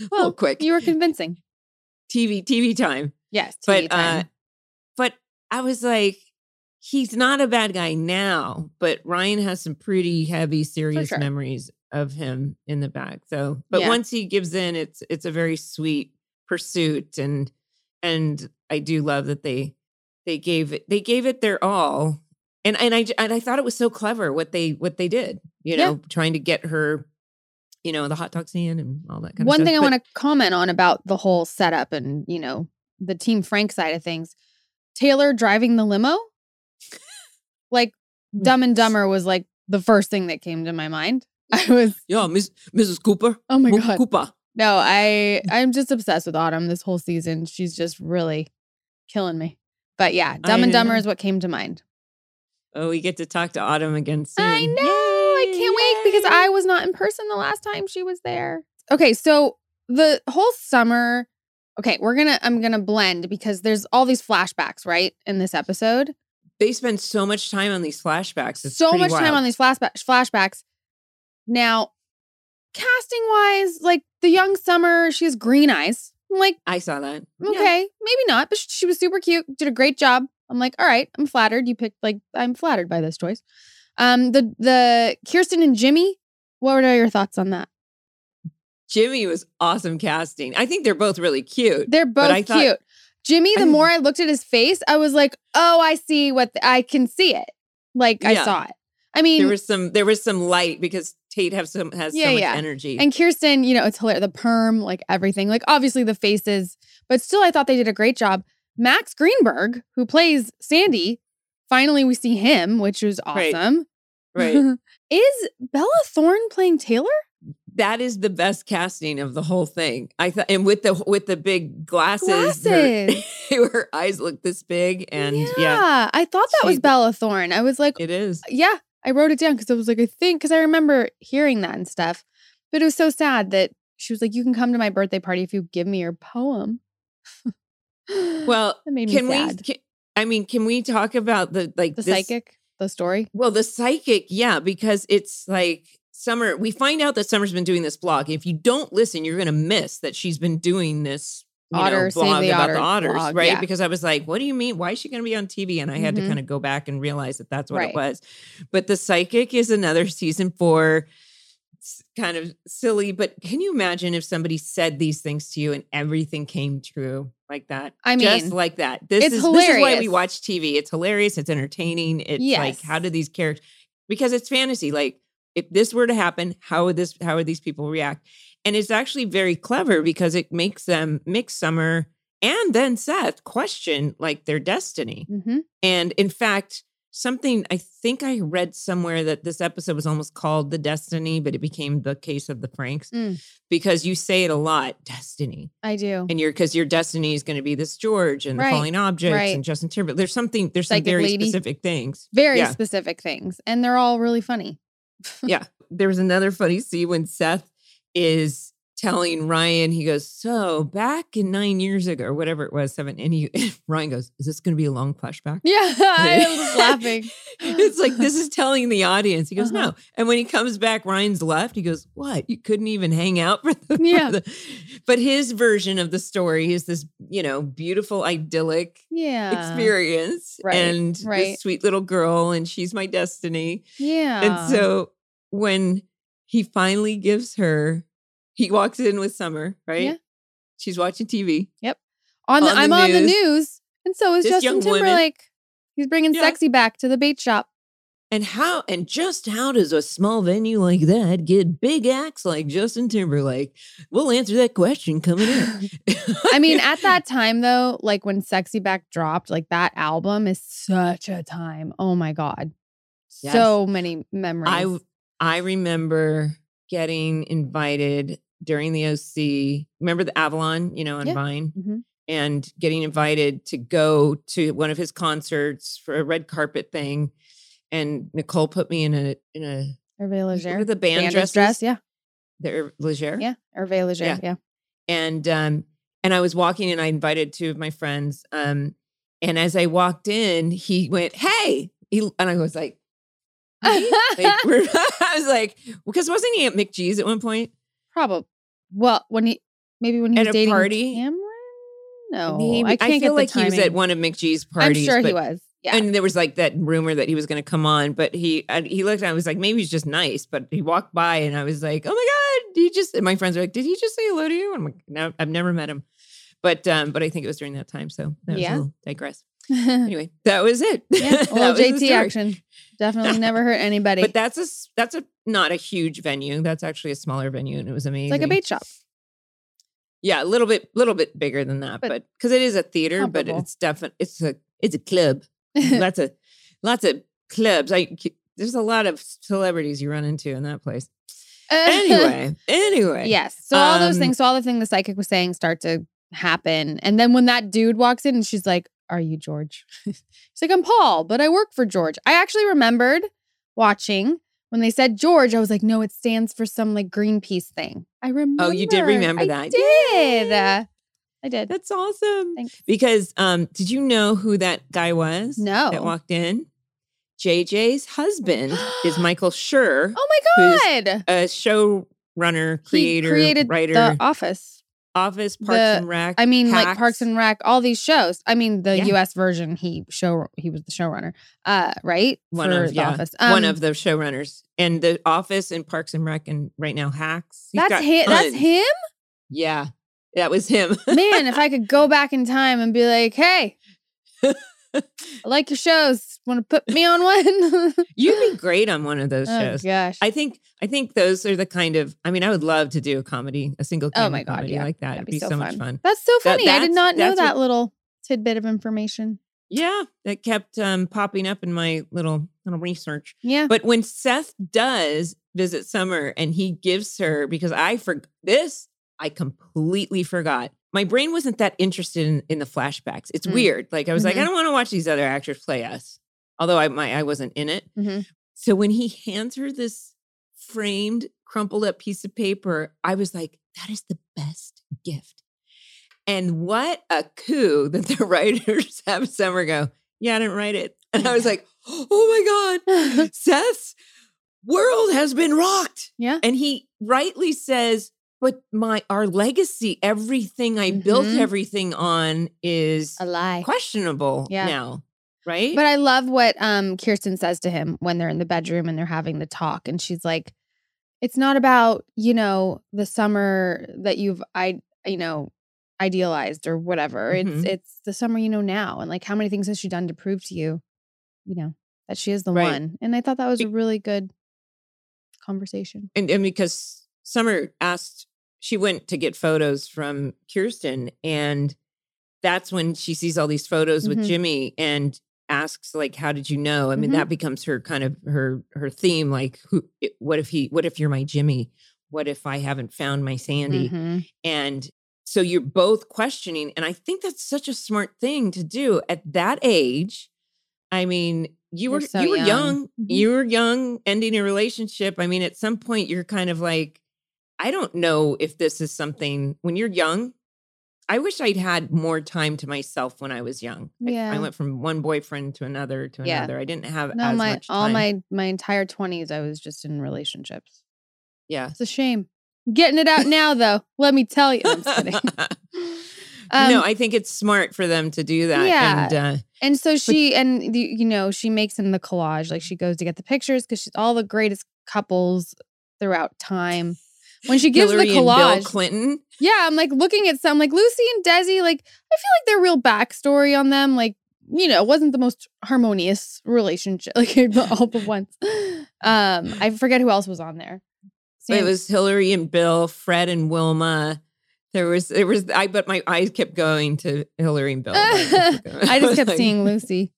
well, quick you were convincing. TV, TV time. Yes, But, TV uh, but I was like, he's not a bad guy now, but Ryan has some pretty heavy, serious sure. memories of him in the back. So, but Yeah. once he gives in, it's it's a very sweet pursuit, and and I do love that they they gave it they gave it their all, and and I and I thought it was so clever what they what they did, you Yeah. know, trying to get her, you know, the hot dog stand and all that kind One of stuff. One thing I But- want to comment on about the whole setup and, you know, the Team Frank side of things. Taylor driving the limo, like hmm. Dumb and Dumber was like the first thing that came to my mind. I was, yeah, Miss Mrs. Cooper, oh my God. Cooper. No, I I'm just obsessed with Autumn this whole season. She's just really killing me. But yeah, Dumb and Dumber is what came to mind. Oh, we get to talk to Autumn again soon. I know. I can't wait because I was not in person the last time she was there. Okay, so the whole summer. Okay, we're gonna I'm gonna blend because there's all these flashbacks, right, in this episode. they spend so much time on these flashbacks. It's so much time on these flashbacks. Flashbacks. Now, casting wise, like the young Summer, she has green eyes. I'm like, I saw that. Yeah. okay, maybe not, but she was super cute. Did a great job. I'm like, all right, I'm flattered. You picked like I'm flattered by this choice. Um, the the Kirsten and Jimmy. What are your thoughts on that? Jimmy was awesome casting. I think they're both really cute. They're both I thought- cute. Jimmy, the I- more I looked at his face, I was like, oh, I see what th- I can see it. Like I saw it. I mean, there was some there was some light because Tate have some has Yeah, so much yeah. energy. And Kirsten, you know, it's hilarious. The perm, like everything, like obviously the faces, but still, I thought they did a great job. Max Greenberg, who plays Sandy, finally we see him, which was awesome. right. Is Bella Thorne playing Taylor? that is the best casting of the whole thing. I thought and with the with the big glasses, Glasses. Her, her eyes look this big and yeah, yeah, I thought that was Bella Thorne. I was like, it is. yeah, I wrote it down because I was like, I think because I remember hearing that and stuff. But it was so sad that she was like, "You can come to my birthday party if you give me your poem." Well, that made can me we can, I mean, can we talk about the like the this- psychic, the story. Well, the psychic, yeah, because it's like Summer. We find out that Summer's been doing this blog. If you don't listen, you're going to miss that she's been doing this know, Otter, Save blog about Otter the otters, blog, right? yeah. Because I was like, what do you mean? Why is she going to be on TV? And I had Mhm. to kind of go back and realize that that's what Right. it was. But the psychic is another season four. Kind of silly, but can you imagine if somebody said these things to you and everything came true like that? I mean, just like that. This it's is this is why we watch TV. It's hilarious. It's entertaining. It's like how do these characters? Because it's fantasy. Like if this were to happen, how would this? How would these people react? And it's actually very clever because it makes them mix Summer and then Seth question like their destiny. hmm And in fact, something I think I read somewhere that this episode was almost called The Destiny, but it became the case of the Franks Mm. because you say it a lot destiny. I do. And you're because your destiny is going to be this George and Right, the falling objects right. and Justin Timberlake. There's something, there's some very lady. specific things. Very Yeah. specific things, and they're all really funny. yeah. There was another funny scene when Seth is telling Ryan, he goes, So back in nine years ago, or whatever it was, seven. And he Ryan goes, Is this gonna be a long flashback? Yeah, I was laughing. it's like this is telling the audience. He goes, Uh-huh. No. And when he comes back, Ryan's left. He goes, What? You couldn't even hang out for the, for Yeah. the-" But his version of the story is this, you know, beautiful, idyllic Yeah. experience. Right, And right. this sweet little girl, and she's my destiny. Yeah. And so when he finally gives her, he walks in with Summer, right? Yeah. She's watching TV. on the, on the I'm on the news. and so is This Justin Timberlake. He's bringing Yeah. sexy back to the bait shop. And how and just how does a small venue like that get big acts like Justin Timberlake? We'll answer that question coming up. I mean, at that time though, like when Sexy Back dropped, like that album is such a time. Oh my god, Yes. so many memories. I I remember getting invited during the OC. Remember the Avalon, you know, on Yeah. Vine, Mhm. and getting invited to go to one of his concerts for a red carpet thing. And Nicole put me in a in a Hervé Leger, the band dresses? dress, yeah, The Leger. yeah, Hervé Leger, Yeah. yeah. and um and I was walking and I invited two of my friends um and as I walked in he went hey he, and I was like, like, I was like because wasn't he at McG's at one point Probably. Well, when he maybe when he At was a dating party? Cameron. No, He- I can't I feel get like he was at one of McG's parties. I'm sure he was. Yeah. and there was like that rumor that he was going to come on but he and he looked and I was like maybe he's just nice but he walked by and I was like oh my god he just my friends were like did he just say hello to you and I'm like no I've never met him but um but I think it was during that time so that was Yeah. a digress anyway, that was it. yeah, a That little was JT action. Definitely never hurt anybody. But that's a that's a not a huge venue. That's actually a smaller venue, and it was amazing. it's like a bait shop. Yeah, a little bit, little bit bigger than that, But because it is a theater, but it's definitely it's a it's a club. lots of lots of clubs. I there's a lot of celebrities you run into in that place. Anyway, anyway, yes. So all those Um, things, so all the thing the psychic was saying start to happen. And then when that dude walks in and she's like, Are you George? He's like, I'm Paul, but I work for George. I actually remembered watching when they said George, I was like, no, it stands for some like Greenpeace thing. I remember. Oh, you did remember that. I that. did. Yay. I did. That's awesome. Thanks. Because um, did you know who that guy was? No. That walked in? JJ's husband is Michael Schur, Oh my God. a showrunner, creator, he created writer, The Office. Office, Parks the- and Rec. I mean, like Parks and Rec, all these shows. I mean, the Yeah. U.S. version, he show he was the showrunner, uh, right? one For of The yeah, Office. one Um, of the showrunners, and the Office and Parks and Rec, and right now Hacks. He's That's him. That's him. Yeah, that was him. Man, if I could go back in time and be like, hey, I like your shows. Want to put me on one? You'd be great on one of those oh shows. gosh. I think I think those are the kind of. I mean, I would love to do a comedy, a single. Oh my God, comedy yeah. like that. That'd It'd be be, so so, much fun. fun. That's so That- funny. I did not know that what- little tidbit of information. Yeah, that kept um, popping up in my little little research. Yeah. But when Seth does visit Summer and he gives her because I for this I completely forgot. My brain wasn't that interested in, in the flashbacks. It's Mm. weird. Like I was like, Mhm. I don't want to watch these other actors play us. Although I my I wasn't in it. Mhm. So when he hands her this framed, crumpled up piece of paper, I was like, that is the best gift. And what a coup that the writers have Summer go, yeah, I didn't write it. And I was like, oh my God, Seth's world has been rocked. yeah. And he rightly says, but my our legacy, everything I built Mhm. everything on is A lie. questionable Yeah. now. Right? But I love what um Kirsten says to him when they're in the bedroom and they're having the talk and she's like it's not about, you know, the summer that you've I you know idealized or whatever. It's Mhm. it's the summer you know now and like how many things has she done to prove to you, you know, that she is the Right. one. And I thought that was a really good conversation. and, and because Summer asked, she went to get photos from Kirsten, and that's when she sees all these photos Mhm. with Jimmy and asks, like, "How did you know?" I mean, Mhm. that becomes her kind of her her theme. Like, who? What if he? What if you're my Jimmy? What if I haven't found my Sandy? Mhm. And so you're both questioning, and I think that's such a smart thing to do at that age. I mean, you You're were so you were young. young. Mhm. You were young, ending a relationship. I mean, at some point, you're kind of like, I don't know if this is something when you're young. I wish I'd had more time to myself when I was young. I- I, went from one boyfriend to another to Yeah. another. I didn't have No, my all my my entire twenties, I was just in relationships. yeah. It's a shame. Getting it out now, though. Let me tell you. I'm kidding. Um, no, I think it's smart for them to do that. Yeah. And uh, And so she and the, you know she makes him the collage like she goes to get the pictures because she's all the greatest couples throughout time. When she gives Hillary the collage, Clinton. yeah, I'm like looking at some like Lucy and Desi. Like I feel like their real backstory on them, like you know, it wasn't the most harmonious relationship. Like all the once. Um, I forget who else was on there. It was Hillary and Bill, Fred and Wilma. There was, it was, I, but my eyes kept going to Hillary and Bill. I just kept Like, seeing Lucy.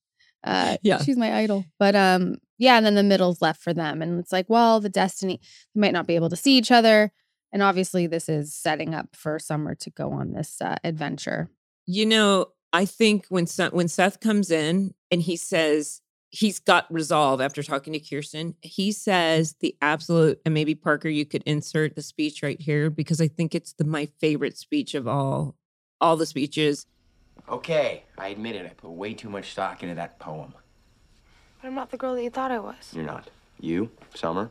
Uh, Yeah. she's my idol. But um, yeah, and then the middle's left for them, and it's like, well, the destiny they might not be able to see each other, and obviously this is setting up for Summer to go on this uh, adventure. You know, I think when Seth, when Seth comes in and he says he's got resolve after talking to Kirsten, he says the absolute, and maybe Parker, you could insert the speech right here because I think it's the my favorite speech of all, all the speeches. Okay, I admit it. I put way too much stock into that poem. But I'm not the girl that you thought I was. You're not. You, Summer,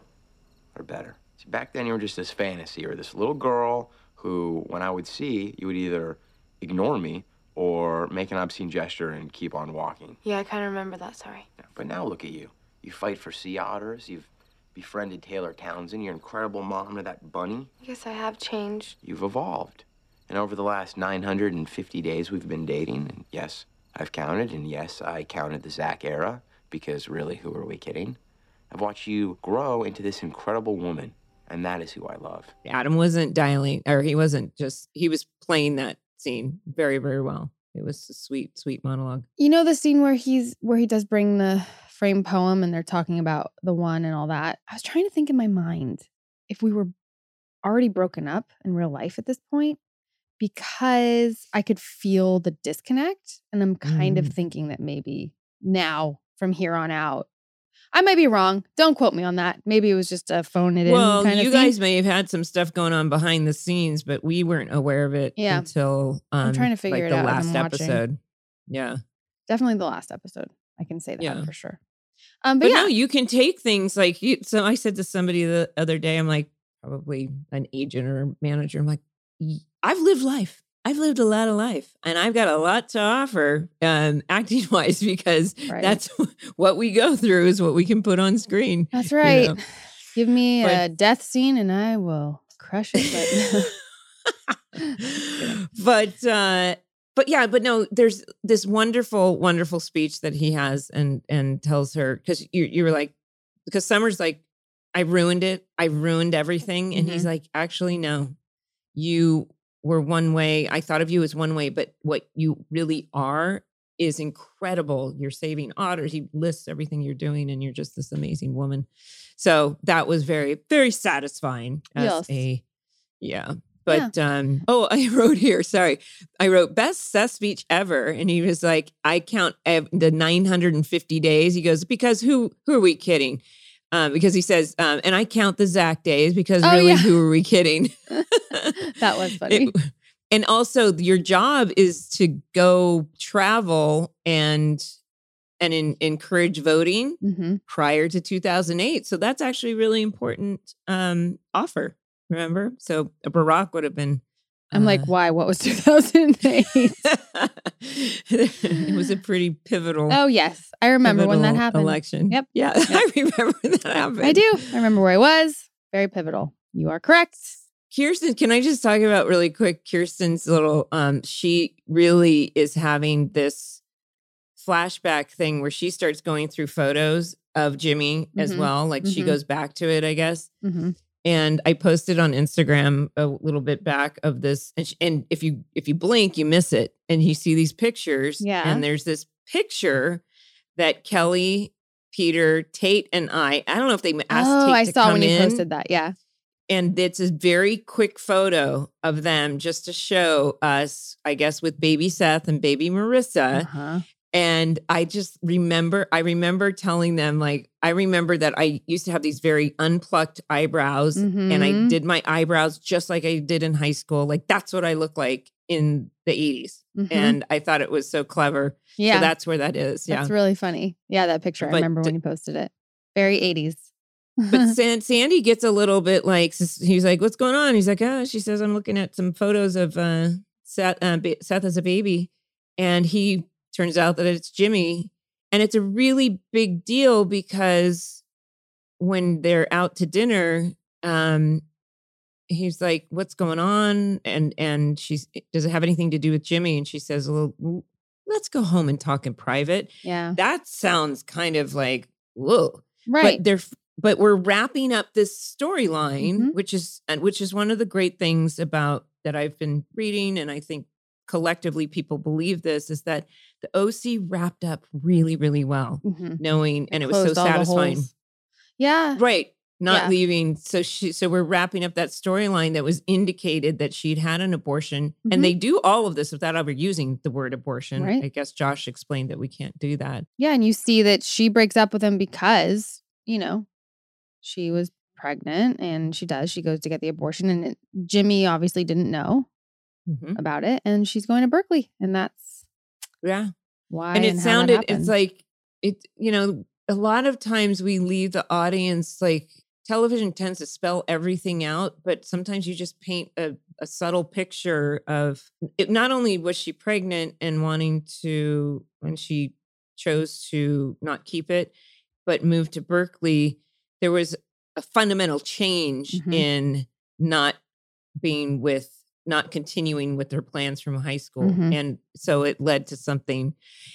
are better. See, back then you were just this fantasy. or this little girl who, when I would see, you would either ignore me or make an obscene gesture and keep on walking. Yeah, I kind of remember that. Sorry. But now look at you. You fight for sea otters. You've befriended Taylor Townsend. You're an incredible mom to that bunny. I guess I have changed. You've evolved. And over the last 950 days we've been dating, and yes, I've counted, and yes, I counted the Zach era, because really, who are we kidding? I've watched you grow into this incredible woman, and that is who I love. Adam wasn't dialing, or he wasn't just, he was playing that scene very, very well. It was a sweet, sweet monologue. You know the scene where he's where he does bring the frame poem, and they're talking about the one and all that. I was trying to think in my mind if we were already broken up in real life at this point because I could feel the disconnect. And I'm kind of Mm. thinking that maybe now from here on out, I might be wrong. Don't quote me on that. Maybe it was just a phone it in Well, you of guys may have had some stuff going on behind the scenes, but we weren't aware of it Yeah. until um, I'm trying to figure like it the out as last episode. Yeah, Definitely the last episode. I can say that Yeah. for sure. Um, but, but, yeah, no, you can take things like you. So I said to somebody the other day, I'm like, probably an agent or manager. I'm like, "Y- I've lived life. I've lived a lot of life, and I've got a lot to offer, um, acting wise, because Right. that's what we go through is what we can put on screen. That's you right. know. Give me But- a death scene and I will crush it. but uh but yeah but no there's this wonderful wonderful speech that he has and and tells her because you you were like because summer's like i ruined it i ruined everything and he's like actually no you were one way i thought of you as one way but what you really are is incredible. You're saving otters he lists everything you're doing and you're just this amazing woman. So that was very very satisfying as Yes. a yeah but um oh i wrote here sorry. I wrote best seth speech ever and he was like i count ev- the 950 days he goes because who who are we kidding um because he says um and i count the zach days because Oh, really yeah. who are we kidding that was funny. It- and also your job is to go travel and and in, encourage voting hmm prior to 2008 so that's actually a really important um offer remember so barack would have been I'm like, uh, why? What was 2008? it was a pretty pivotal oh, yes. I remember when that happened. election Yep. yeah i remember when that happened I do. I remember where I was. Very pivotal. You are correct. Kirsten, can I just talk about really quick Kirsten's little um she really is having this flashback thing where she starts going through photos of Jimmy as Mhm. well. Like she Mhm. goes back to it, I guess. hmm And I posted on Instagram a little bit back of this and, sh- and if you if you blink you miss it and you see these pictures Yeah. and there's this picture that Kelly Peter, Tate, and I. I don't know if they asked Oh, Tate I saw when you in posted that. Yeah. and it's a very quick photo of them just to show us, I guess, with baby Seth and baby Marissa. Uh-huh. And I just remember, I remember telling them, like, I remember that I used to have these very unplucked eyebrows and I Mhm. did my eyebrows just like I did in high school. Like, that's what I look like in the 80s. Mhm. And I thought it was so clever. yeah, So that's where that is. Yeah. that's really funny. Yeah, that picture. I remember d- when you posted it. Very 80s. but San- Sandy gets a little bit like he's like, "What's going on?" He's like, "Oh," she says, "I'm looking at some photos of uh, Seth, uh, Seth as a baby," and he turns out that it's Jimmy, and it's a really big deal because when they're out to dinner, um, he's like, "What's going on?" and and she's, "Does it have anything to do with Jimmy?" And she says, "Well, let's go home and talk in private." yeah. That sounds kind of like whoa Right. but they're but we're wrapping up this storyline Mhm. which is and which is one of the great things about that i've been reading and i think collectively people believe this is that the oc wrapped up really really well Mhm. knowing and it was so Closed all the satisfying. Yeah. right not Yeah. leaving so she so we're wrapping up that storyline that was indicated that she'd had an abortion Mhm. and they do all of this without ever using the word abortion Right. i guess josh explained that we can't do that Yeah. And you see that she breaks up with him because, you know, she was pregnant and she does. She goes to get the abortion. And it, Jimmy obviously didn't know Mhm. about it. And she's going to Berkeley. And that's yeah why. and it that sounded it's like it you know a lot of times we leave the audience like television tends to spell everything out but sometimes you just paint a, a subtle picture of it not only was she pregnant and wanting to when she chose to not keep it but moved to berkeley there was a fundamental change Mhm. in not being with not continuing with their plans from high school Mhm. and so it led to something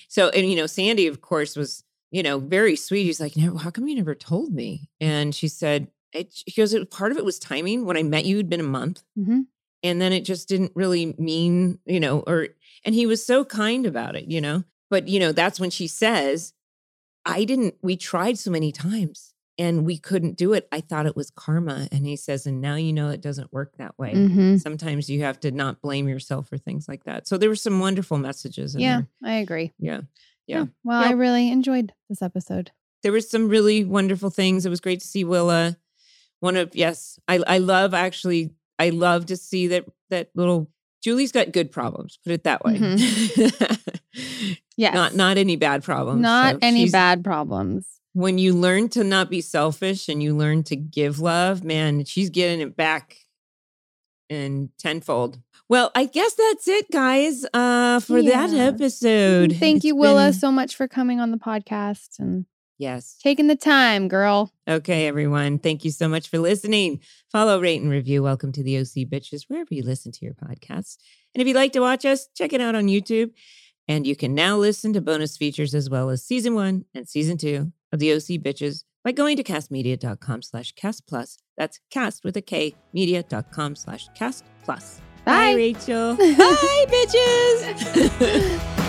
so and you know sandy of course was you know very sweet he's like no how come you never told me and she said it, she goes "It- part of it was timing when i met you it'd been a month Mhm. and then it just didn't really mean you know or and he was so kind about it you know but you know that's when she says i didn't we tried so many times and we couldn't do it i thought it was karma and he says and now you know it doesn't work that way Mhm. sometimes you have to not blame yourself for things like that so there were some wonderful messages in Yeah, there I agree. yeah Yeah. Well, I really enjoyed this episode. there was some really wonderful things. It was great to see Willa. One of yes, I I love actually. I love to see that that little Julie's got good problems. Put it that way. Yes. Not not any bad problems. Not So any bad problems. When you learn to not be selfish and you learn to give love, man, she's getting it back in tenfold. Well, I guess that's it, guys, uh, for that episode. Thank It's you, Willa, been- so much for coming on the podcast and yes. taking the time, girl. Okay, everyone. Thank you so much for listening. Follow, rate, and review. Welcome to the OC Bitches, wherever you listen to your podcasts. And if you'd like to watch us, check it out on YouTube. And you can now listen to bonus features as well as season one and season two of the OC Bitches by going to kastmedia.com slash cast plus. That's cast with a K, media.com slash cast plus. Bye. Rachel. Bye, bitches.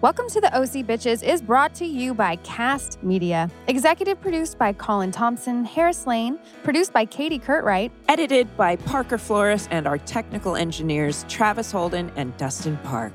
Welcome to the OC Bitches is brought to you by Kast Media. Executive produced by Colin Thompson, Harris Lane, produced by Katie Curtright, Edited by Parker Flores and our technical engineers, Travis Holden and Dustin Park.